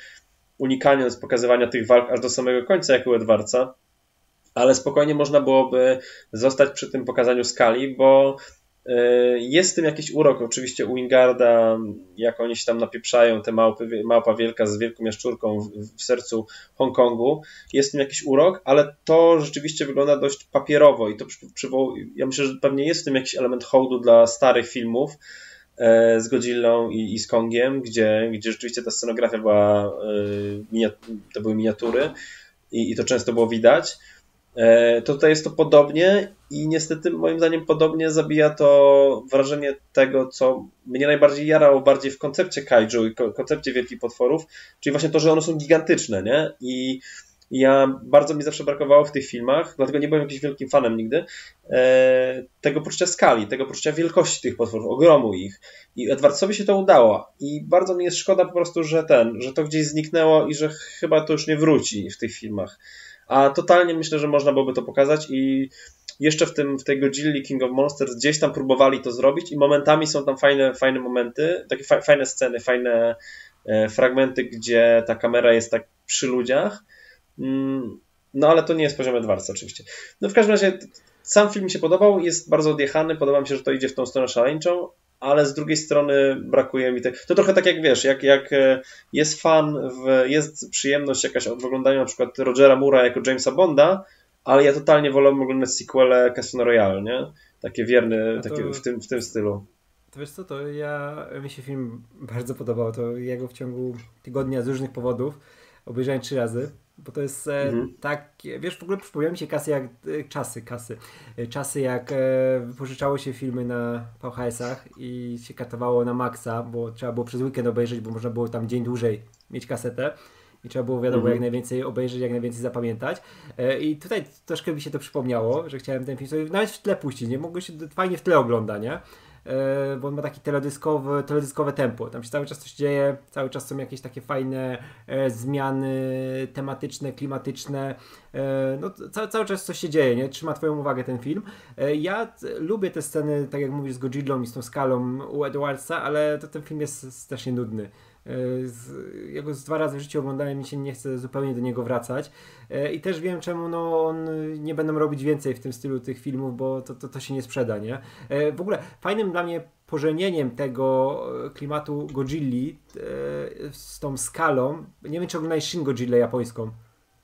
B: unikając pokazywania tych walk aż do samego końca, jak u Edwardsa, ale spokojnie można byłoby zostać przy tym pokazaniu skali, bo jest w tym jakiś urok, oczywiście u Wingarda, jak oni się tam napieprzają, te małpy, małpa wielka z wielką jaszczurką w, w sercu Hongkongu, jest w tym jakiś urok, ale to rzeczywiście wygląda dość papierowo i to przywołuje, ja myślę, że pewnie jest w tym jakiś element hołdu dla starych filmów, z Godzillą i, i z Kongiem, gdzie, gdzie rzeczywiście ta scenografia była, to były miniatury i, i to często było widać. E, to tutaj jest to podobnie i niestety moim zdaniem podobnie zabija to wrażenie tego, co mnie najbardziej jarało bardziej w koncepcie kaiju i koncepcie wielkich potworów, czyli właśnie to, że one są gigantyczne, nie? I ja bardzo mi zawsze brakowało w tych filmach, dlatego nie byłem jakimś wielkim fanem nigdy, e, tego poczucia skali, tego poczucia wielkości tych potworów, ogromu ich. I Edwardsowi się to udało. I bardzo mi jest szkoda po prostu, że ten, że to gdzieś zniknęło i że chyba to już nie wróci w tych filmach. A totalnie myślę, że można byłoby to pokazać i jeszcze w, tym, w tej Godzilli King of Monsters gdzieś tam próbowali to zrobić i momentami są tam fajne, fajne momenty, takie fa fajne sceny, fajne e, fragmenty, gdzie ta kamera jest tak przy ludziach. Mm, no ale to nie jest poziom Edwardsa oczywiście. No w każdym razie sam film mi się podobał, jest bardzo odjechany, podoba mi się, że to idzie w tą stronę szaleńczą, ale z drugiej strony brakuje mi tego. To trochę tak jak wiesz, jak, jak e, jest fan, w, jest przyjemność jakaś od oglądania na przykład Rogera Mura jako Jamesa Bonda, ale ja totalnie wolę oglądać sequele Casino Royale, nie? Takie wierne, to, takie w, tym, w tym stylu.
A: To wiesz co, to ja, mi się film bardzo podobał, to ja go w ciągu tygodnia z różnych powodów obejrzałem trzy razy. Bo to jest e, mhm. tak, wiesz, w ogóle przypomniały mi się kasy jak, e, czasy, kasy, e, czasy jak wypożyczało się filmy na VHS-ach i się katowało na maksa, bo trzeba było przez weekend obejrzeć, bo można było tam dzień dłużej mieć kasetę i trzeba było wiadomo mhm. jak najwięcej obejrzeć, jak najwięcej zapamiętać. I tutaj troszkę mi się to przypomniało, że chciałem ten film sobie nawet w tle puścić, nie? Mogło się fajnie w tle ogląda, nie? E, bo on ma takie teledyskowe, teledyskowe tempo. Tam się cały czas coś dzieje, cały czas są jakieś takie fajne e, zmiany tematyczne, klimatyczne. E, no, cały, cały czas coś się dzieje, nie? Trzyma twoją uwagę ten film. Ja lubię te sceny, tak jak mówisz, z Godzillą i z tą skalą u Edwardsa, ale to ten film jest strasznie nudny. E, z, ja go z dwa razy w życiu oglądałem i mi się nie chce zupełnie do niego wracać. E, I też wiem, czemu no, on nie będą robić więcej w tym stylu tych filmów, bo to, to, to się nie sprzeda, nie? E, w ogóle fajnym dla mnie pożenieniem tego klimatu Godzilli z tą skalą, nie wiem, czy oglądałeś Shin Godzilla japońską.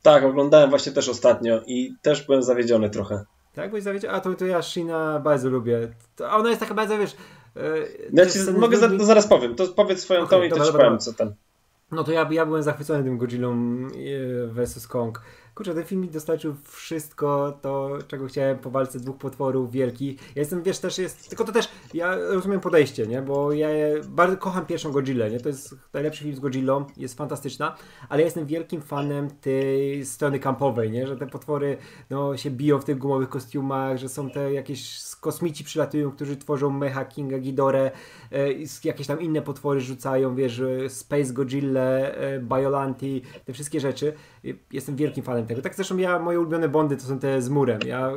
B: Tak, oglądałem właśnie też ostatnio i też byłem zawiedziony trochę.
A: Tak, byłeś zawiedziony? A to, to ja Shina bardzo lubię. To ona jest taka bardzo, wiesz,
B: ja ci, mogę za, to zaraz powiem. To powiedz swoją okay, tą i to ci powiem, co tam.
A: No to ja, ja byłem zachwycony tym Godzillą e, vs Kong. Kurczę, ten film mi dostarczył wszystko to, czego chciałem po walce dwóch potworów wielkich. Ja jestem, wiesz, też jest, tylko to też, ja rozumiem podejście, nie, bo ja bardzo kocham pierwszą Godzillę, nie, to jest najlepszy film z Godzillą, jest fantastyczna, ale ja jestem wielkim fanem tej strony kampowej, nie, że te potwory, no, się biją w tych gumowych kostiumach, że są te jakieś kosmici przylatują, którzy tworzą mecha Kinga Ghidorę, e, jakieś tam inne potwory rzucają, wiesz, Space Godzilla, e, Biolanti, te wszystkie rzeczy. Jestem wielkim fanem tego. Tak zresztą ja, moje ulubione Bondy to są te z murem. Ja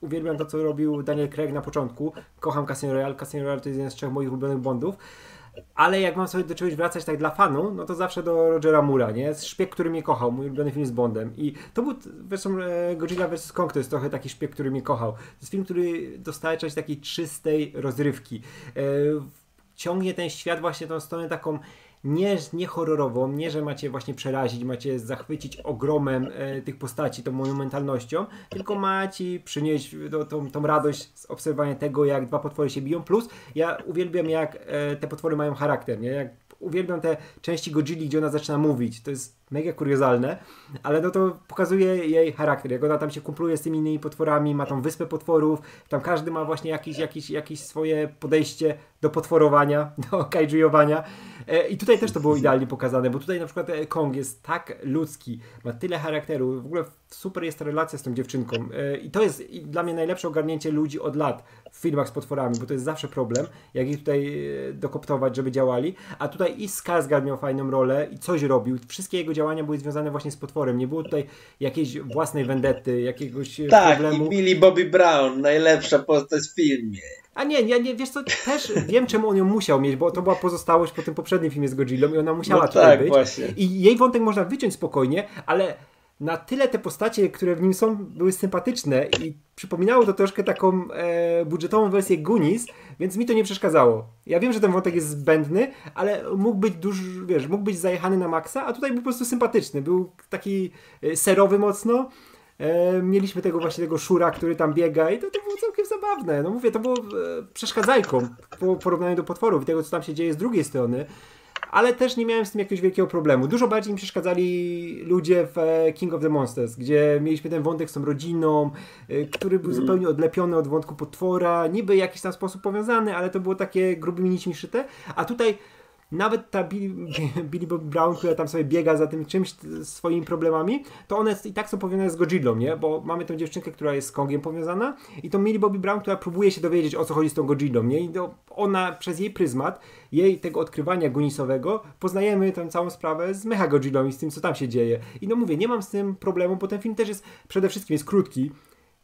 A: uwielbiam to, co robił Daniel Craig na początku. Kocham Casino Royale. Casino Royale to jest jeden z trzech moich ulubionych Bondów. Ale jak mam sobie do czegoś wracać tak dla fanu, no to zawsze do Rogera Mura, nie? Szpieg, który mnie kochał, mój ulubiony film z Bondem. I to był, zresztą e, Godzilla vs. Kong to jest trochę taki szpieg, który mnie kochał. To jest film, który dostarcza takiej czystej rozrywki. E, ciągnie ten świat właśnie tą stronę taką nie, nie horrorową, nie, że macie właśnie przerazić, macie zachwycić ogromem e, tych postaci, tą monumentalnością, tylko macie przynieść tą, tą radość z obserwowania tego, jak dwa potwory się biją, plus ja uwielbiam, jak e, te potwory mają charakter, nie? Jak uwielbiam te części Godzilli, gdzie ona zaczyna mówić, to jest mega kuriozalne, ale no to pokazuje jej charakter, jak ona tam się kumpluje z tymi innymi potworami, ma tą wyspę potworów, tam każdy ma właśnie jakieś, jakieś, jakieś swoje podejście do potworowania, do kaijuowania e, i tutaj też to było idealnie pokazane, bo tutaj na przykład e, Kong jest tak ludzki, ma tyle charakteru, w ogóle super jest ta relacja z tą dziewczynką. E, i to jest dla mnie najlepsze ogarnięcie ludzi od lat w filmach z potworami, bo to jest zawsze problem, jak ich tutaj dokoptować, żeby działali, a tutaj i Skarsgård miał fajną rolę i coś robił, wszystkie jego działania były związane właśnie z potworem. Nie było tutaj jakiejś własnej vendety, jakiegoś
B: tak,
A: problemu.
B: Tak, i Billy Bobby Brown, najlepsza postać w filmie.
A: A nie, ja nie, wiesz co, też wiem czemu on ją musiał mieć, bo to była pozostałość po tym poprzednim filmie z Godzillą i ona musiała no tutaj tak, być. Właśnie. I jej wątek można wyciąć spokojnie, ale na tyle te postacie, które w nim są, były sympatyczne i przypominało to troszkę taką e, budżetową wersję Goonies, więc mi to nie przeszkadzało. Ja wiem, że ten wątek jest zbędny, ale mógł być duży, wiesz, mógł być zajechany na maksa, a tutaj był po prostu sympatyczny. Był taki e, serowy mocno. E, mieliśmy tego właśnie tego szura, który tam biega i to, to było całkiem zabawne. No mówię, to było e, przeszkadzajką po porównaniu do potworów i tego, co tam się dzieje z drugiej strony ale też nie miałem z tym jakiegoś wielkiego problemu. Dużo bardziej mi przeszkadzali ludzie w e, King of the Monsters, gdzie mieliśmy ten wątek z tą rodziną, e, który był mm. zupełnie odlepiony od wątku potwora, niby w jakiś tam sposób powiązany, ale to było takie grubymi nićmi szyte, a tutaj nawet ta Billy, Billy Bob Brown, która tam sobie biega za tym czymś swoimi problemami, to one i tak są powiązane z Godzillą, nie? Bo mamy tą dziewczynkę, która jest z Kongiem powiązana i to Millie Bobby Brown, która próbuje się dowiedzieć o co chodzi z tą Godzillą, nie? I ona przez jej pryzmat, jej tego odkrywania gunisowego, poznajemy tę całą sprawę z Mecha Godzillą i z tym, co tam się dzieje. I no mówię, nie mam z tym problemu, bo ten film też jest przede wszystkim jest krótki,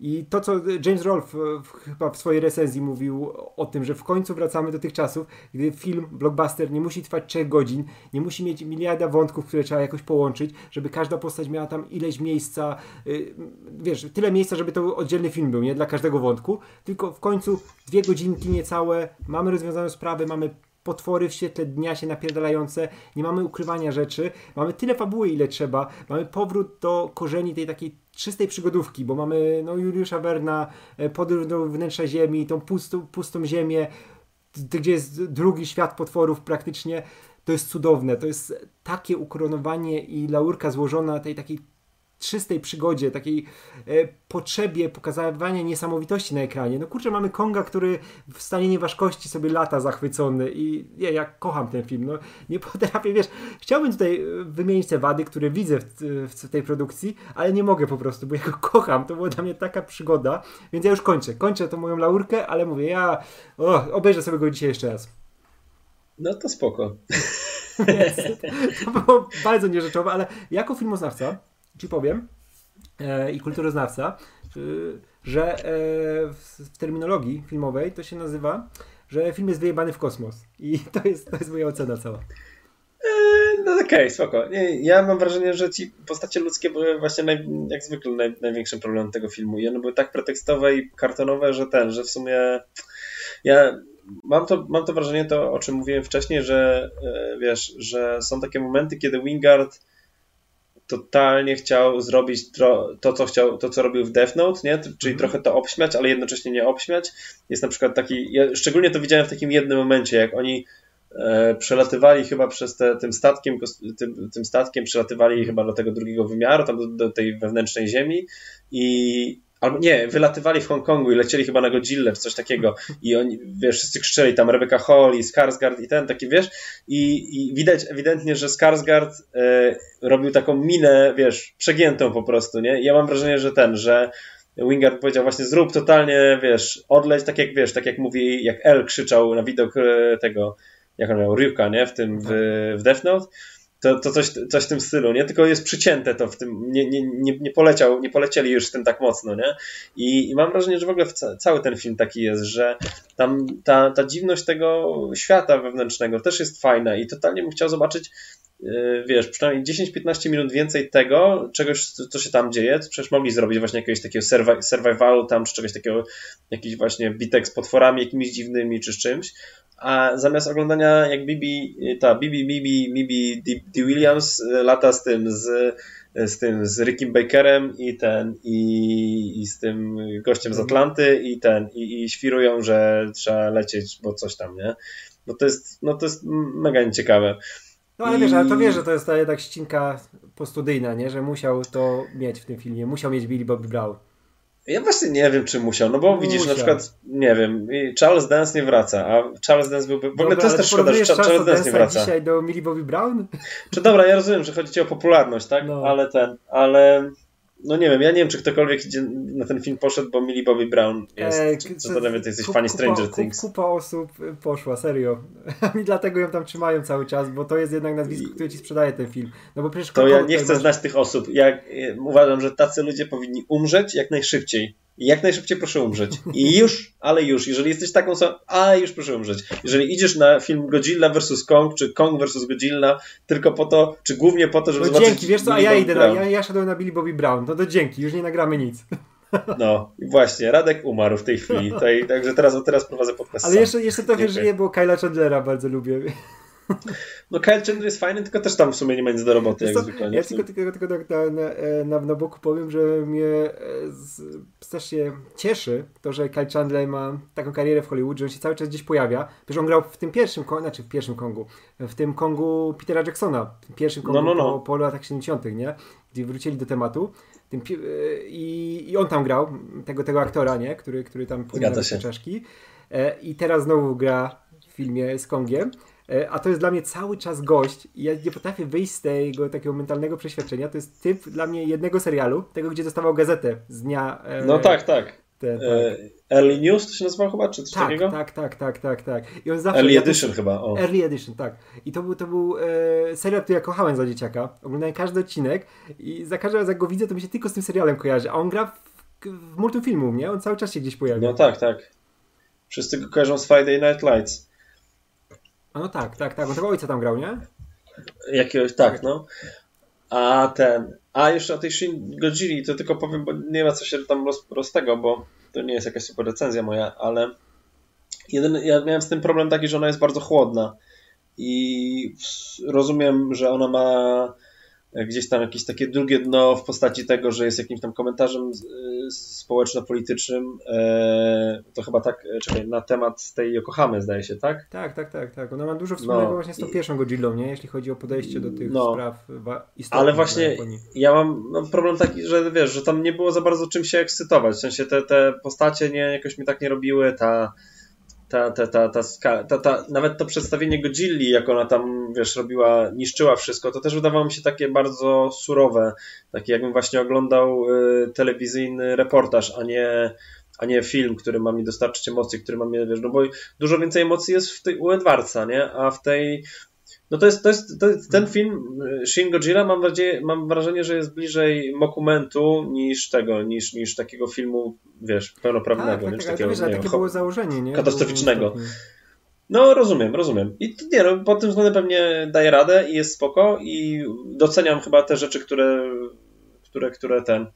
A: i to, co James Rolfe chyba w swojej recenzji mówił o tym, że w końcu wracamy do tych czasów, gdy film, blockbuster nie musi trwać 3 godzin, nie musi mieć miliarda wątków, które trzeba jakoś połączyć, żeby każda postać miała tam ileś miejsca, y, wiesz, tyle miejsca, żeby to oddzielny film był, nie? Dla każdego wątku, tylko w końcu dwie godzinki niecałe, mamy rozwiązaną sprawę, mamy potwory w świetle dnia się napierdalające, nie mamy ukrywania rzeczy, mamy tyle fabuły, ile trzeba, mamy powrót do korzeni tej takiej czystej przygodówki, bo mamy no, Juliusza Werna, e, podróż do wnętrza Ziemi, tą pustą, pustą ziemię, gdzie jest drugi świat potworów praktycznie. To jest cudowne, to jest takie ukoronowanie i laurka złożona tej takiej czystej przygodzie, takiej e, potrzebie pokazywania niesamowitości na ekranie. No kurczę, mamy Konga, który w stanie nieważkości sobie lata zachwycony i ja, ja kocham ten film. No, nie potrafię, wiesz, chciałbym tutaj e, wymienić te wady, które widzę w, w, tej produkcji, ale nie mogę po prostu, bo ja go kocham. To była dla mnie taka przygoda, więc ja już kończę. Kończę tą moją laurkę, ale mówię, ja o, obejrzę sobie go dzisiaj jeszcze raz.
B: No to spoko.
A: to było bardzo nierzeczowe, ale jako filmoznawca ci powiem e, i kulturoznawca, że e, w, terminologii filmowej to się nazywa, że film jest wyjebany w kosmos. I to jest, to jest moja ocena cała.
B: E, no okej, okay, spoko. Ja mam wrażenie, że ci postacie ludzkie były właśnie naj, jak zwykle naj, największym problemem tego filmu. I one były tak pretekstowe i kartonowe, że ten, że w sumie ja mam to, mam to wrażenie, to o czym mówiłem wcześniej, że e, wiesz, że są takie momenty, kiedy Wingard totalnie chciał zrobić to, co chciał, to, co robił w Death Note, nie? czyli mm. trochę to obśmiać, ale jednocześnie nie obśmiać. Jest na przykład taki, ja szczególnie to widziałem w takim jednym momencie, jak oni e, przelatywali chyba przez te, tym statkiem, tym, tym statkiem przelatywali chyba do tego drugiego wymiaru, tam do, do tej wewnętrznej ziemi i albo nie, wylatywali w Hongkongu i lecieli chyba na Godzilla czy coś takiego i oni, wiesz, wszyscy krzyczeli tam Rebecca Hall i Skarsgård i ten taki, wiesz, i, i widać ewidentnie, że Skarsgård e, robił taką minę, wiesz, przegiętą po prostu, nie? I ja mam wrażenie, że ten, że Wingard powiedział właśnie zrób totalnie, wiesz, odleć, tak jak, wiesz, tak jak mówi, jak L krzyczał na widok e, tego, jak on miał, Ryuka, nie? W tym, w, w Death Note, to, to coś, coś w tym stylu, nie? Tylko jest przycięte to w tym, nie, nie, nie, nie poleciał, nie polecieli już w tym tak mocno, nie? I, i mam wrażenie, że w ogóle cały ten film taki jest, że tam ta, ta dziwność tego świata wewnętrznego też jest fajna i totalnie bym chciał zobaczyć yy, wiesz, przynajmniej 10-15 minut więcej tego, czegoś, co się tam dzieje, przecież mogli zrobić właśnie jakiegoś takiego survivalu tam, czy czegoś takiego, jakiś właśnie bitek z potworami jakimiś dziwnymi, czy z czymś, a zamiast oglądania jak Bibi, ta Bibi, Bibi, Bibi D. Williams e, lata z tym, z, z tym, z Rickiem Bakerem i ten, i, i z tym gościem z Atlanty i ten, i, i świrują, że trzeba lecieć, bo coś tam, nie? No to jest, no to jest mega nieciekawe.
A: No ale wiesz, ale to wiesz, że to jest ta jednak ścinka postudyjna, nie? Że musiał to mieć w tym filmie, musiał mieć Billy Bob Brown.
B: Ja właśnie nie wiem, czy musiał, no bo musiał. widzisz, na przykład, nie wiem, Charles Dance nie wraca, a Charles Dance byłby... W ogóle to jest też szkoda, że Charles, Charles Dance nie wraca.
A: dzisiaj do Millie Bobby Brown?
B: Czy dobra, ja rozumiem, że chodzi ci o popularność, tak? No. Ale ten, ale no nie wiem, ja nie wiem, czy ktokolwiek idzie na ten film poszedł, bo Millie Bobby Brown jest, e, czy, to nawet ty jesteś fani Stranger kupa, Things.
A: Kupa osób poszła, serio. I dlatego ją tam trzymają cały czas, bo to jest jednak nazwisko, które ci sprzedaje ten film. No bo przecież
B: to ja nie chcę masz... znać tych osób. Ja uważam, że tacy ludzie powinni umrzeć jak najszybciej. Jak najszybciej proszę umrzeć. I już, ale już. Jeżeli jesteś taką osobą, ale już proszę umrzeć. Jeżeli idziesz na film Godzilla vs. Kong, czy Kong vs. Godzilla, tylko po to, czy głównie po to, żeby no zobaczyć...
A: dzięki, wiesz co, a ja idę, na, ja, ja szedłem na Billy Bobby Brown. No to dzięki, już nie nagramy nic.
B: No właśnie, Radek umarł w tej chwili. Tutaj, także teraz, teraz prowadzę podcast
A: Ale jeszcze, jeszcze trochę żyje, bo Kyla Chandlera bardzo lubię.
B: No Kyle Chandler jest fajny, tylko też tam w sumie nie ma nic do roboty, jak zwykle.
A: Ja tylko, tylko, tylko tak na, na, na, boku powiem, że mnie e, strasznie cieszy to, że Kyle Chandler ma taką karierę w Hollywood, że on się cały czas gdzieś pojawia. Wiesz, on grał w tym pierwszym, znaczy w pierwszym Kongu, w tym Kongu Petera Jacksona, w tym pierwszym Kongu no, no, no. Po, po latach 70., nie? Gdzie wrócili do tematu. Tym, e, i, I on tam grał, tego, tego aktora, nie? Który, który tam płynął te czaszki. E, I teraz znowu gra w filmie z Kongiem. E, a to jest dla mnie cały czas gość i ja nie potrafię wyjść z tego takiego mentalnego przeświadczenia. To jest typ dla mnie jednego serialu, tego gdzie dostawał gazetę z dnia.
B: E, no tak, tak. Te, tak. Early News to się nazywa chyba, czy coś
A: tak,
B: takiego?
A: Tak, tak, tak, tak, tak. I on zawsze,
B: Early ja Edition chyba. O.
A: Early Edition, tak. I to był, to był e, serial, który ja kochałem za dzieciaka. Oglądałem każdy odcinek i za każdym razem jak go widzę, to mi się tylko z tym serialem kojarzy. A on gra w, w multum filmu, nie? On cały czas się gdzieś pojawia.
B: No tak, tak. Wszyscy go kojarzą z Friday Night Lights.
A: A no tak, tak, tak. On tego ojca tam grał, nie?
B: Jakiegoś, tak, no. A ten. A jeszcze o tej Shin Godzilli to tylko powiem, bo nie ma co się tam roz, roz tego, bo to nie jest jakaś super recenzja moja, ale jedyny, ja miałem z tym problem taki, że ona jest bardzo chłodna i rozumiem, że ona ma gdzieś tam jakieś takie drugie dno w postaci tego, że jest jakimś tam komentarzem społeczno-politycznym. E, to chyba tak, e, czekaj, na temat tej Yokohamy zdaje się, tak?
A: Tak, tak, tak, tak. Ona ma dużo wspólnego no, właśnie z tą pierwszą Godzillą, nie? Jeśli chodzi o podejście do tych no, spraw
B: istotnych. Ale właśnie ja mam no, problem taki, że wiesz, że tam nie było za bardzo czym się ekscytować. W sensie te, te postacie nie, jakoś mi tak nie robiły, ta ta, ta, ta, ta, ta, ta, nawet to przedstawienie Godzilli, jak ona tam, wiesz, robiła, niszczyła wszystko, to też wydawało mi się takie bardzo surowe, takie jakbym właśnie oglądał y, telewizyjny reportaż, a nie, a nie film, który ma mi dostarczyć emocji, który ma mnie, wiesz, no bo dużo więcej emocji jest w tej u Edwardsa, nie? A w tej no to jest, to jest, to jest ten film Shin Godzilla mam, nadzieję, mam wrażenie, że jest bliżej dokumentu niż tego, niż, niż takiego filmu, wiesz, pełnoprawnego, tak,
A: tak, tak, takiego, wiesz, nie, takie było założenie, nie?
B: Katastroficznego. No rozumiem, rozumiem. I nie, no, pod tym względem pewnie daje radę i jest spoko i doceniam chyba te rzeczy, które, które, które ten,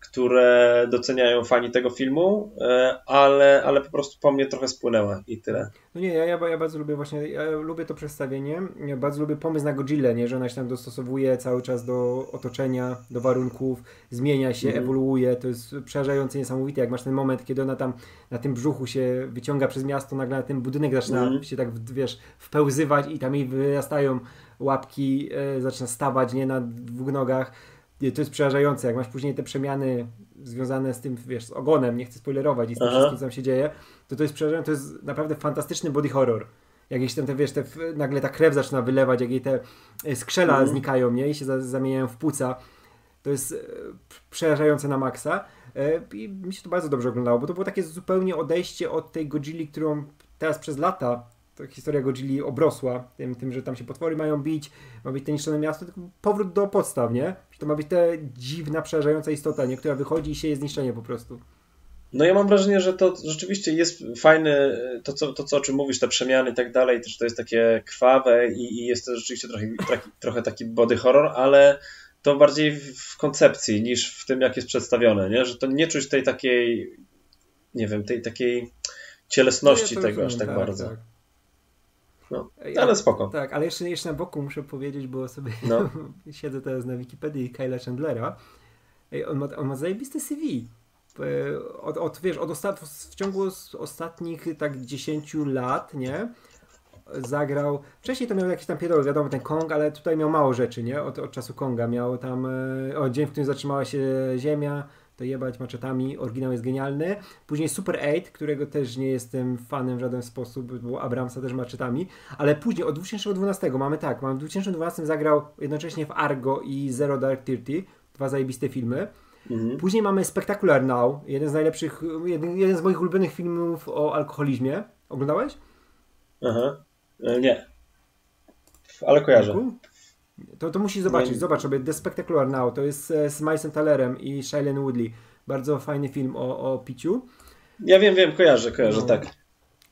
B: które doceniają fani tego filmu, e, ale, ale po prostu po mnie trochę spłynęła i tyle.
A: No nie, ja, ja, ja bardzo lubię właśnie, ja lubię to przedstawienie, ja bardzo lubię pomysł na Godzilla, nie, że ona się tam dostosowuje cały czas do otoczenia, do warunków, zmienia się, mm. ewoluuje, to jest przerażające, niesamowite, jak masz ten moment, kiedy ona tam na tym brzuchu się wyciąga przez miasto, nagle na ten budynek zaczyna mm. się tak, wiesz, wpełzywać i tam jej wyrastają łapki, e, zaczyna stawać, nie, na dwóch nogach, to jest przerażające, jak masz później te przemiany związane z tym, wiesz, z ogonem, nie chcę spoilerować i z tym wszystkim, co tam się dzieje, to to jest przerażające, to jest naprawdę fantastyczny body horror. Jak jeśli tam te, wiesz, te, nagle ta krew zaczyna wylewać, jak jej te e, skrzela mm. znikają, nie, i się za, zamieniają w płuca, to jest e, przerażające na maksa. E, I mi się to bardzo dobrze oglądało, bo to było takie zupełnie odejście od tej Godzilli, którą teraz przez lata ta historia Godzilli obrosła tym, tym, że tam się potwory mają bić, ma być to niszczone miasto, tylko powrót do podstaw, nie? Że to ma być ta dziwna, przerażająca istota, nie? Która wychodzi i się jest zniszczenie po prostu.
B: No ja mam wrażenie, że to rzeczywiście jest fajne, to co, to, co o czym mówisz, te przemiany i tak dalej, też to jest takie krwawe i, i jest to rzeczywiście trochę, taki, trochę taki body horror, ale to bardziej w koncepcji niż w tym, jak jest przedstawione, nie? Że to nie czuć tej takiej, nie wiem, tej takiej cielesności no ja tego aż tak, tak bardzo. Tak. No, ale spoko.
A: Tak, ale jeszcze, jeszcze na boku muszę powiedzieć, bo sobie no. siedzę teraz na Wikipedii Kyla Chandlera. On ma, on ma zajebiste CV. E, od, od, wiesz, od ostat... w ciągu ostatnich tak 10 lat, nie? Zagrał. Wcześniej to miał jakieś tam pierdoły, wiadomo, ten Kong, ale tutaj miał mało rzeczy, nie? Od, od czasu Konga. Miał tam. E, o, dzień, w którym zatrzymała się Ziemia to jebać maczetami, oryginał jest genialny. Później Super 8, którego też nie jestem fanem w żaden sposób, bo Abramsa też maczetami, ale później od 2012 mamy tak, mamy w 2012 zagrał jednocześnie w Argo i Zero Dark Thirty, dwa zajebiste filmy. Mhm. Później mamy Spectacular Now, jeden z najlepszych, jeden, jeden z moich ulubionych filmów o alkoholizmie. Oglądałeś?
B: Aha, e, nie. Ale kojarzę.
A: To, to musisz zobaczyć. Nie. Zobacz sobie The Spectacular Now. To jest e, z Milesem Talerem i Shailene Woodley. Bardzo fajny film o, o piciu.
B: Ja wiem, wiem, kojarzę, kojarzę, no. tak.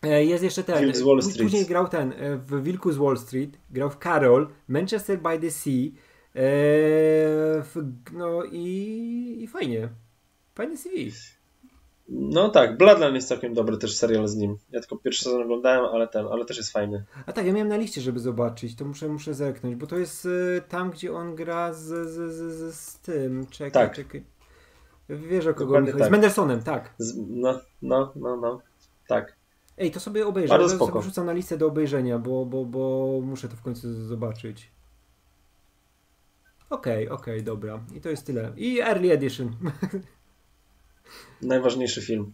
A: E, jest jeszcze ten. Wilk z Wall Street. Później grał ten e, w Wilku z Wall Street, grał w Carol, Manchester by the Sea. w, no i, i fajnie. Fajny CV.
B: No tak, Bloodline jest całkiem dobry też serial z nim. Ja tylko pierwszy sezon oglądałem, ale ten, ale też jest fajny.
A: A tak, ja miałem na liście, żeby zobaczyć, to muszę, muszę zerknąć, bo to jest y, tam, gdzie on gra z, z, z, z, tym, czekaj,
B: tak.
A: czekaj. Wiesz o kogo mi chodzi, tak. z Mendelsonem, tak.
B: Z, no, no, no, no, tak.
A: Ej, to sobie obejrzę,
B: Bardzo
A: to
B: spoko.
A: sobie wrzucam na listę do obejrzenia, bo, bo, bo muszę to w końcu zobaczyć. Okej, okay, okej, okay, dobra. I to jest tyle. I Early Edition.
B: Najważniejszy film.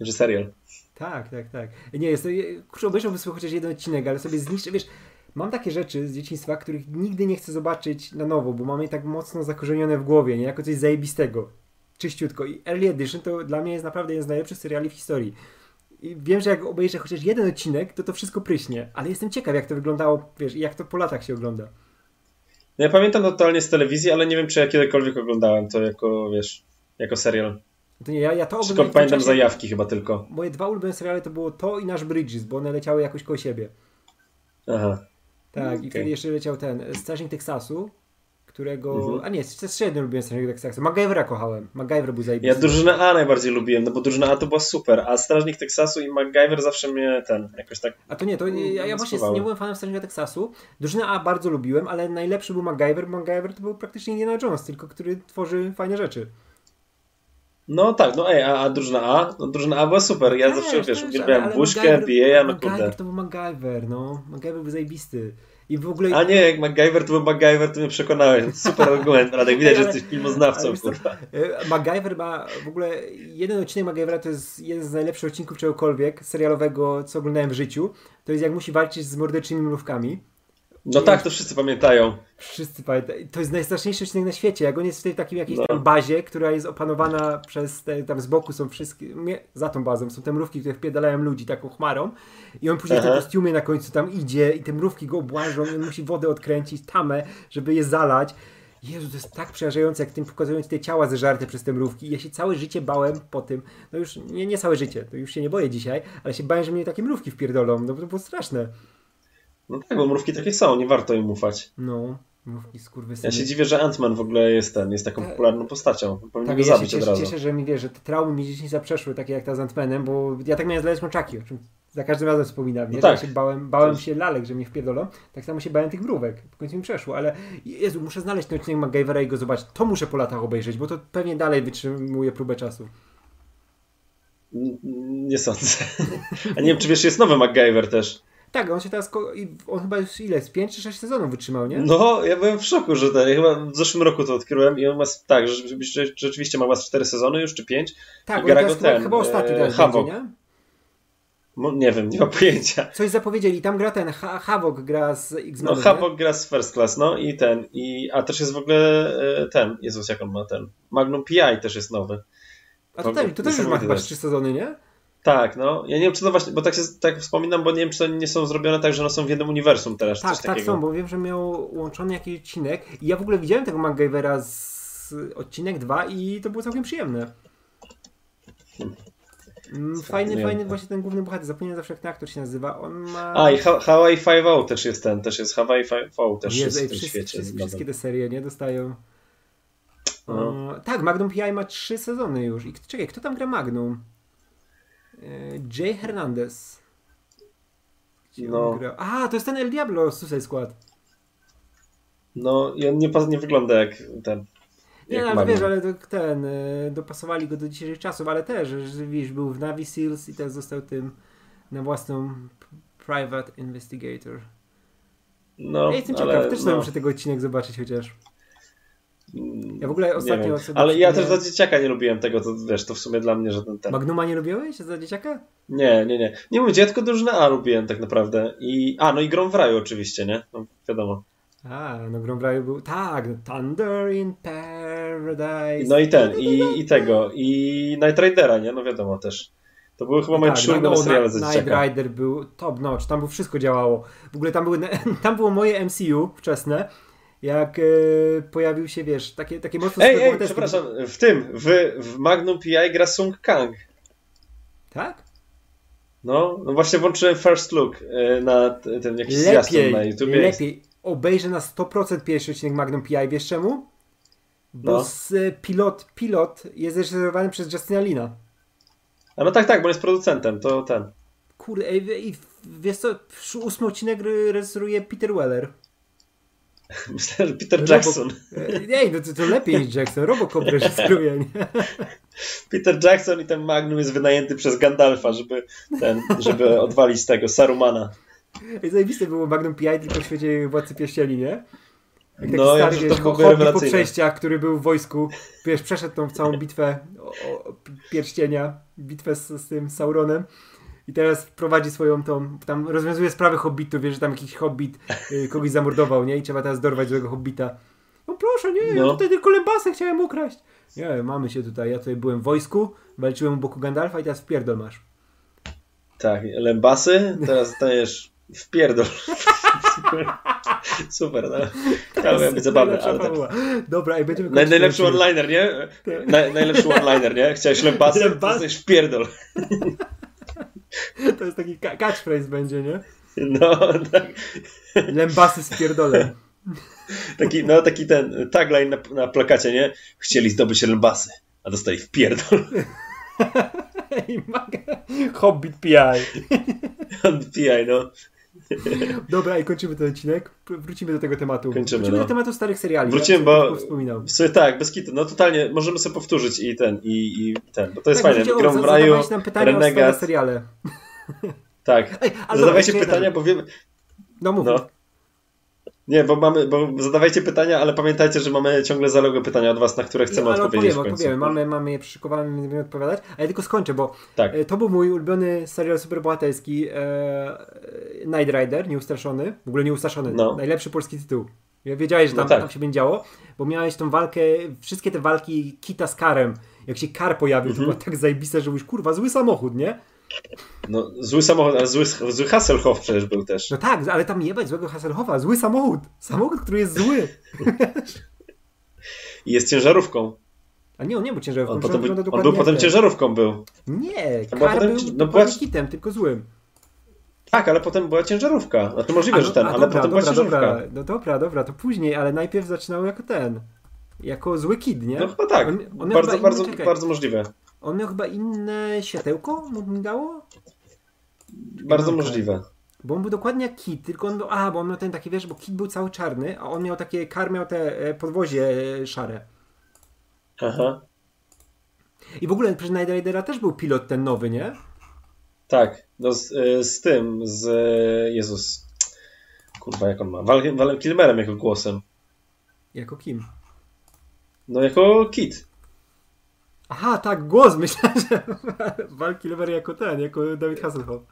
B: Że serial.
A: Tak, tak, tak. Nie, jest to, kurczę, obejrzałbym sobie chociaż jeden odcinek, ale sobie zniszczę, wiesz, mam takie rzeczy z dzieciństwa, których nigdy nie chcę zobaczyć na nowo, bo mam je tak mocno zakorzenione w głowie, nie? Jako coś zajebistego. Czyściutko. I Early Edition to dla mnie jest naprawdę jeden z najlepszych seriali w historii. I wiem, że jak obejrzę chociaż jeden odcinek, to to wszystko pryśnie, ale jestem ciekaw, jak to wyglądało, wiesz, i jak to po latach się ogląda.
B: No ja pamiętam to totalnie z telewizji, ale nie wiem, czy ja kiedykolwiek oglądałem to jako, wiesz, jako serial.
A: To nie, ja, ja to
B: oglądałem. pamiętam czasie, zajawki chyba tylko.
A: Moje dwa ulubione seriale to było to i nasz Bridges, bo one leciały jakoś koło siebie.
B: Aha.
A: Tak, i wtedy jeszcze leciał ten Strażnik Teksasu, którego... Mhm. A nie, jeden lubiłem Strażnik Teksasu. MacGyvera kochałem. MacGyver był zajebisty.
B: Ja drużynę A najbardziej lubiłem, no bo drużyna A to była super, a Strażnik Teksasu i MacGyver zawsze mnie ten, jakoś tak...
A: A to nie, to nie, ja, ja właśnie nie byłem fanem Strażnika Teksasu. Drużynę A bardzo lubiłem, ale najlepszy był MacGyver. MacGyver to był praktycznie Indiana Jones, tylko który tworzy fajne rzeczy.
B: No tak, no ej, a, a drużyna A? No drużyna A była super, ja też, zawsze, wiesz, uwielbiałem Buźkę, BA, no kurde.
A: MacGyver to był MacGyver, no. MacGyver był zajebisty. I w ogóle...
B: A nie, jak MacGyver to był MacGyver, to mnie przekonałeś. Super argument, Radek, widać, że jesteś filmoznawcą, kurwa.
A: E, MacGyver ma w ogóle, jeden odcinek MacGyvera to jest jeden z najlepszych odcinków czegokolwiek serialowego, co oglądałem w życiu. To jest jak musi walczyć z morderczymi mrówkami.
B: No tak, to wszyscy pamiętają.
A: Wszyscy pamiętają. To jest najstraszniejszy odcinek na świecie. Jak on jest w tej takim jakiejś no. tam bazie, która jest opanowana przez te, tam z boku są wszystkie, nie, za tą bazą są te mrówki, które wpierdalają ludzi taką chmarą i on później Aha. w te kostiumie na końcu tam idzie i te mrówki go obłażą i on musi wodę odkręcić, tamę, żeby je zalać. Jezu, to jest tak przerażające, jak tym pokazują te ciała zeżarte przez te mrówki. Ja się całe życie bałem po tym, no już nie, nie całe życie, to już się nie boję dzisiaj, ale się bałem, że mnie takie mrówki wpierdolą, no bo to było straszne.
B: No tak, bo mrówki takie są, nie warto im ufać.
A: No, mrówki skurwysyny.
B: Ja się dziwię, że Ant-Man w ogóle jest ten, jest taką popularną postacią. Powinien
A: tak,
B: go
A: ja
B: zabić
A: się
B: cieszę, od razu.
A: cieszę, że mi wiesz, że te traumy mi gdzieś nie zaprzeszły, takie jak ta z Ant-Manem, bo ja tak miałem z Chucky, o czym za każdym razem wspominam, nie? No tak. Ja się bałem, bałem się lalek, że mnie wpierdolą, tak samo się bałem tych mrówek, w końcu mi przeszło, ale Jezu, muszę znaleźć ten odcinek MacGyvera i go zobaczyć. To muszę po latach obejrzeć, bo to pewnie dalej wytrzymuje próbę czasu.
B: Nie sądzę. A nie wiem, czy wiesz, jest nowy MacGyver też.
A: Tak, on się teraz, on chyba już ile, z 5 czy 6 sezonów wytrzymał, nie?
B: No, ja byłem w szoku, że ten, ja chyba w zeszłym roku to odkryłem i on ma, tak, rzeczywiście, rzeczywiście ma was 4 sezony już, czy 5.
A: Tak, gra go ten, chyba ostatni teraz e, będzie, nie?
B: No, nie wiem, nie mam pojęcia.
A: Coś zapowiedzieli, tam gra ten, ha Havok gra z x
B: No, Havok gra z First Class, no i ten, i, a też jest w ogóle e, ten, Jezus, jak on ma ten, Magnum PI też jest nowy.
A: A to, to też już ma chyba 3 sezony, nie?
B: Tak, no. Ja nie wiem, czy to właśnie, bo tak, się, tak wspominam, bo nie wiem, czy to nie są zrobione tak, że one są w jednym uniwersum teraz.
A: Tak,
B: coś tak
A: takiego. są, bo wiem, że miał łączony jakiś odcinek i ja w ogóle widziałem tego MacGyvera z odcinek 2 i to było całkiem przyjemne. Hmm. Fajny, fajny właśnie ten główny bohater. Zapomniałem zawsze, jak ten aktor się nazywa. On ma...
B: A, i Hawaii 5 też jest ten, też jest Hawaii 5 też Jezu, jest w tym
A: wszyscy,
B: świecie.
A: Wszystkie, wszystkie te serie, nie? Dostają... No. tak, Magnum PI ma trzy sezony już. I czekaj, kto tam gra Magnum? E, Jay Hernandez. Gdzie no. A, to jest ten El Diablo z Suicide Squad.
B: No i on nie, nie wygląda jak ten.
A: Nie, jak ale wiesz, ale to, ten, e, dopasowali go do dzisiejszych czasów, ale też, że wiesz, był w Navy Seals i teraz został tym na własną Private Investigator. No, ja jestem ale, ciekaw, też no. muszę tego odcinek zobaczyć chociaż. Ja w ogóle ostatnio
B: Ale ja też za dzieciaka nie lubiłem tego, to wiesz, to w sumie dla mnie żaden ten.
A: Magnuma nie lubiłeś za dzieciaka?
B: Nie, nie, nie. Nie mówię, dziecko drużynę A lubiłem tak naprawdę. I, a, no i Grom w raju oczywiście, nie? No, wiadomo.
A: A, no Grom w raju był, tak, Thunder in Paradise.
B: No i ten, i, i tego, i Night Ridera, nie? No wiadomo też. To były chyba moje tak, trzy no, seriale za
A: Night Rider był top notch, tam było wszystko działało. W ogóle tam, były, tam było moje MCU wczesne jak e, pojawił się, wiesz, takie, takie mocno
B: Ej, ej, przepraszam, w tym, w, w Magnum PI gra Sung Kang.
A: Tak?
B: No, no właśnie włączyłem First Look e, na ten jakiś lepiej, na YouTube.
A: Lepiej, obejrzę na 100% pierwszy odcinek Magnum PI, wiesz czemu? Bo no. z, pilot, pilot jest zreżyserowany przez Justina Lina.
B: A no tak, tak, bo jest producentem, to ten.
A: Kurde, ej, ej, wiesz co, ósmy odcinek reżyseruje Peter Weller.
B: Myślę, że Peter Robo... Jackson.
A: Ej, no to, to lepiej niż Jackson. Robocop reżyseruje, nie?
B: Peter Jackson i ten Magnum jest wynajęty przez Gandalfa, żeby, ten, żeby odwalić tego Sarumana.
A: I zajebiste było Magnum PI tylko w świecie Władcy Pierścieni, nie?
B: Jak no, stary, ja, wiesz, to było
A: po przejściach, który był w wojsku, wiesz, przeszedł tą całą bitwę o, o pierścienia, bitwę z, z tym Sauronem i teraz prowadzi swoją tą, tam rozwiązuje sprawy hobbitów, wiesz, że tam jakiś hobbit y, kogoś zamordował, nie? I trzeba teraz dorwać złego hobbita. No proszę, nie, no. ja tutaj tylko lembasę chciałem ukraść. Nie, mamy się tutaj, ja tutaj byłem w wojsku, walczyłem u boku Gandalfa i teraz wpierdol masz.
B: Tak, lembasy, teraz dostajesz wpierdol. Super, no. Chciałbym być zabawny, ale tak.
A: Dobra, i będziemy
B: Naj, Najlepszy one-liner, nie? Tak. Na, najlepszy one-liner, nie? Chciałeś lembasy, Lembas? dostajesz wpierdol.
A: To jest taki catchphrase będzie, nie?
B: No, tak.
A: Lembasy z pierdolem.
B: Taki, no, taki ten tagline na, na plakacie, nie? Chcieli zdobyć lembasy, a dostali w pierdol.
A: Hobbit PI.
B: Hobbit PI, no.
A: Dobra, i kończymy ten odcinek. Wrócimy do tego tematu.
B: Kończymy,
A: Wrócimy
B: no.
A: do tematu starych seriali.
B: Wrócimy, ja bo wspominał. Sobie, tak, bez kitu. No totalnie, możemy sobie powtórzyć i ten, i, i ten, bo to jest tak, fajne. Grom w raju,
A: nam pytania Renegat. o seriale.
B: Tak. Ej, Zadawajcie pytania, bo wiemy...
A: No mów. No.
B: Nie, bo mamy, bo zadawajcie pytania, ale pamiętajcie, że mamy ciągle zalogę pytania od was, na które chcemy no, odpowiedzieć odpowiemy,
A: odpowiemy. Mamy, mamy je przyszykowane, będziemy odpowiadać, a ja tylko skończę, bo tak. E, to był mój ulubiony serial superbohaterski e, Night Rider, nieustraszony, w ogóle nieustraszony, no. najlepszy polski tytuł. Ja wiedziałeś, że tam, no tak. tam się będzie działo, bo miałeś tą walkę, wszystkie te walki Kita z Karem, jak się Kar pojawił, mhm. to było tak zajebiste, że mówisz, kurwa, zły samochód, nie?
B: No, zły samochód, ale zły, zły Hasselhoff przecież był też.
A: No tak, ale tam jebać złego Hasselhoffa. Zły samochód. Samochód, który jest zły.
B: I jest ciężarówką.
A: A nie, on nie był ciężarówką.
B: On, potem, on był potem ciężarówką był.
A: Nie, Kar potem, był no, była... hitem, tylko złym.
B: Tak, ale potem była ciężarówka. No to możliwe, a, no, że ten, ale dobra, potem dobra, była ciężarówka.
A: Dobra, no dobra, dobra, to później, ale najpierw zaczynał jako ten. Jako zły kid, nie?
B: No chyba tak. On, on bardzo, bardzo, bardzo możliwe.
A: On miał chyba inne światełko, mu dało?
B: Bardzo możliwe.
A: Bo on był dokładnie jak Kit, tylko on był, a, bo on miał ten taki, wiesz, bo Kit był cały czarny, a on miał takie, Kar miał te e, podwozie e, szare.
B: Aha.
A: I w ogóle przy Night Ridera też był pilot ten nowy, nie?
B: Tak, no z, e, z tym, z Jezus, kurwa jak on ma, Val, Valem Kilmerem jako głosem.
A: Jako kim?
B: No jako Kit.
A: Aha, tak, głos. Myślałem, że Val Kilmer jako ten, jako David Hasselhoff.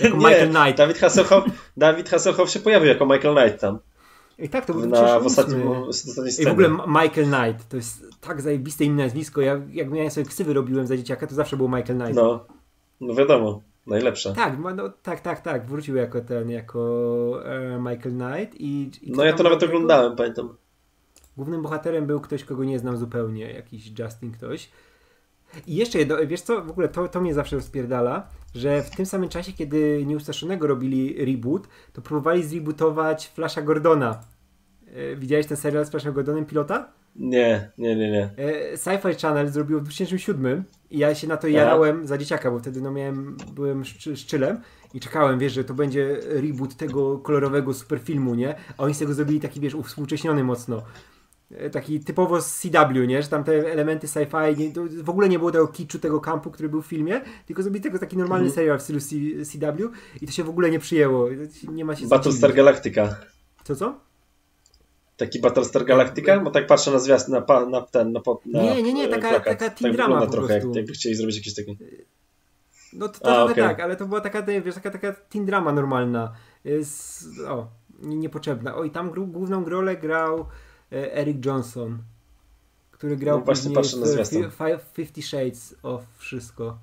B: Jako nie, Michael Knight. Dawid Hasselhoff, Dawid Hasselhoff się pojawił jako Michael Knight tam.
A: I tak, to był
B: na, w ostatnim,
A: I w ogóle Michael Knight, to jest tak zajebiste imię nazwisko. Ja jak miałem sobie ksywy robiłem za dzieciaka, to zawsze był Michael Knight.
B: No, no wiadomo, najlepsze.
A: Tak, no, tak, tak, tak. Wrócił jako ten, jako e, Michael Knight i,
B: i No ja to nawet oglądałem, pamiętam.
A: Głównym bohaterem był ktoś, kogo nie znam zupełnie, jakiś Justin ktoś. I jeszcze jedno, wiesz co, w ogóle to, to mnie zawsze rozpierdala, że w tym samym czasie, kiedy Nieustraszonego robili reboot, to próbowali zrebootować Flasha Gordona. E, widziałeś ten serial z Flashem Gordonem, pilota?
B: Nie, nie, nie, nie.
A: E, Sci-Fi Channel zrobił w 2007 i ja się na to jarałem za dzieciaka, bo wtedy no miałem, byłem szczylem i czekałem, wiesz, że to będzie reboot tego kolorowego superfilmu, nie? A oni z tego zrobili taki, wiesz, uwspółcześniony mocno. E, taki typowo z CW, nie? Że tam te elementy sci-fi, w ogóle nie było tego kiczu, tego kampu, który był w filmie, tylko zrobili tego taki normalny mm. serial w stylu C, CW i to się w ogóle nie przyjęło. Nie ma się
B: Battlestar Galactica.
A: Co, co?
B: Taki Battlestar Galactica? Bo tak patrzę na zwiast, na, na ten, na,
A: na Nie, nie, nie, taka, plakat. taka teen tak drama po trochę,
B: jak, jakby chcieli zrobić jakieś takie...
A: No to, to A, okay. tak, ale to była taka, wiesz, taka, taka teen drama normalna. Jest, o, niepotrzebna. O, i tam główną rolę grał E, Eric Johnson, który grał no właśnie patrzę na w Fifty Shades of wszystko.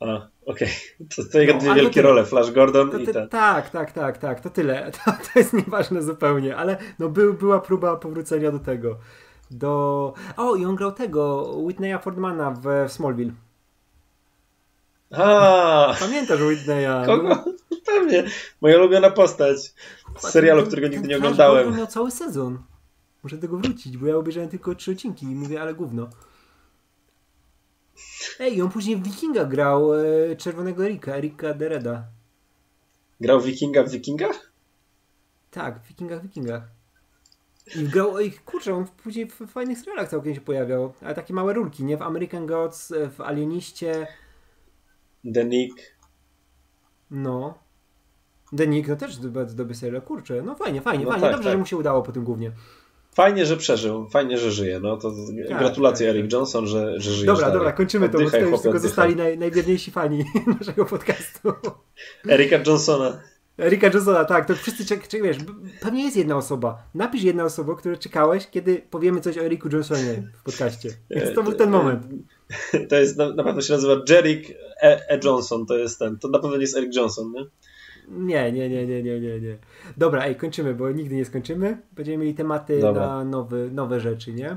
B: A, okej. Okay. To, to jego no, dwie wielkie role, Flash Gordon
A: to,
B: i ten.
A: Tak, tak, tak, tak, to tyle. To, to jest nieważne zupełnie, ale no był, była próba powrócenia do tego. Do... O, i on grał tego, Whitneya Fordmana w Smallville.
B: A,
A: Pamiętasz Whitneya?
B: Kogo? No. Pewnie. Moja ulubiona postać z serialu, którego nigdy nie oglądałem.
A: Miał cały sezon. Muszę do tego wrócić, bo ja obejrzałem tylko trzy odcinki i mówię, ale gówno. Ej, on później w Wikinga grał e, czerwonego Erika, Erika Dereda.
B: Grał Wikinga w Wikingach?
A: Tak, w Wikingach, Wikingach. I grał, ej, kurczę, on później w fajnych serialach całkiem się pojawiał. Ale takie małe rulki, nie? W American Gods, e, w Alieniście.
B: The Nick.
A: No. The Nick, no też bardzo dobry serial, kurczę. No fajnie, fajnie,
B: No
A: fajnie.
B: tak,
A: Dobrze,
B: tak.
A: że mu się udało po tym głównie.
B: Fajnie, że przeżył, fajnie, że żyje. No to
A: Tak,
B: gratulacje
A: tak,
B: Eric Johnson, że, że żyjesz
A: Dobra,
B: dalej.
A: dobra, kończymy to, bo
B: Oddychaj,
A: tutaj już tylko
B: oddychaj.
A: zostali naj, najwierniejsi fani naszego podcastu.
B: Erika Johnsona.
A: Erika Johnsona, tak, to wszyscy czek, czek, wiesz, pewnie jest jedna osoba. Napisz jedna osoba, której czekałeś, kiedy powiemy coś o Eriku Johnsonie w podcaście. Więc to był ten moment.
B: To jest, na, na pewno się nazywa Jerick e, e. Johnson, to jest ten, to na pewno nie jest Eric Johnson, nie?
A: Nie, nie, nie, nie, nie, nie, nie. Dobra, ej, kończymy, bo nigdy nie skończymy. Będziemy mieli tematy
B: Dobra.
A: na nowy, nowe rzeczy, nie?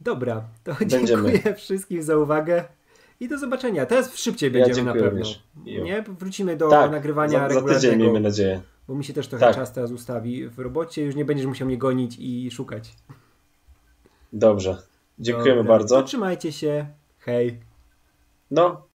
A: Dobra, to
B: Będziemy.
A: dziękuję wszystkim za uwagę i do zobaczenia. Teraz szybciej
B: Ja
A: będziemy na
B: dziękuję
A: pewno.
B: również.
A: Nie? Wrócimy do
B: Tak,
A: nagrywania
B: za, za tydzień miejmy nadzieję.
A: bo mi się też trochę
B: Tak.
A: czas teraz ustawi w robocie. Już nie będziesz musiał mnie gonić i szukać.
B: Dobrze. Dziękujemy
A: Dobra,
B: bardzo.
A: Trzymajcie się. Hej.
B: No,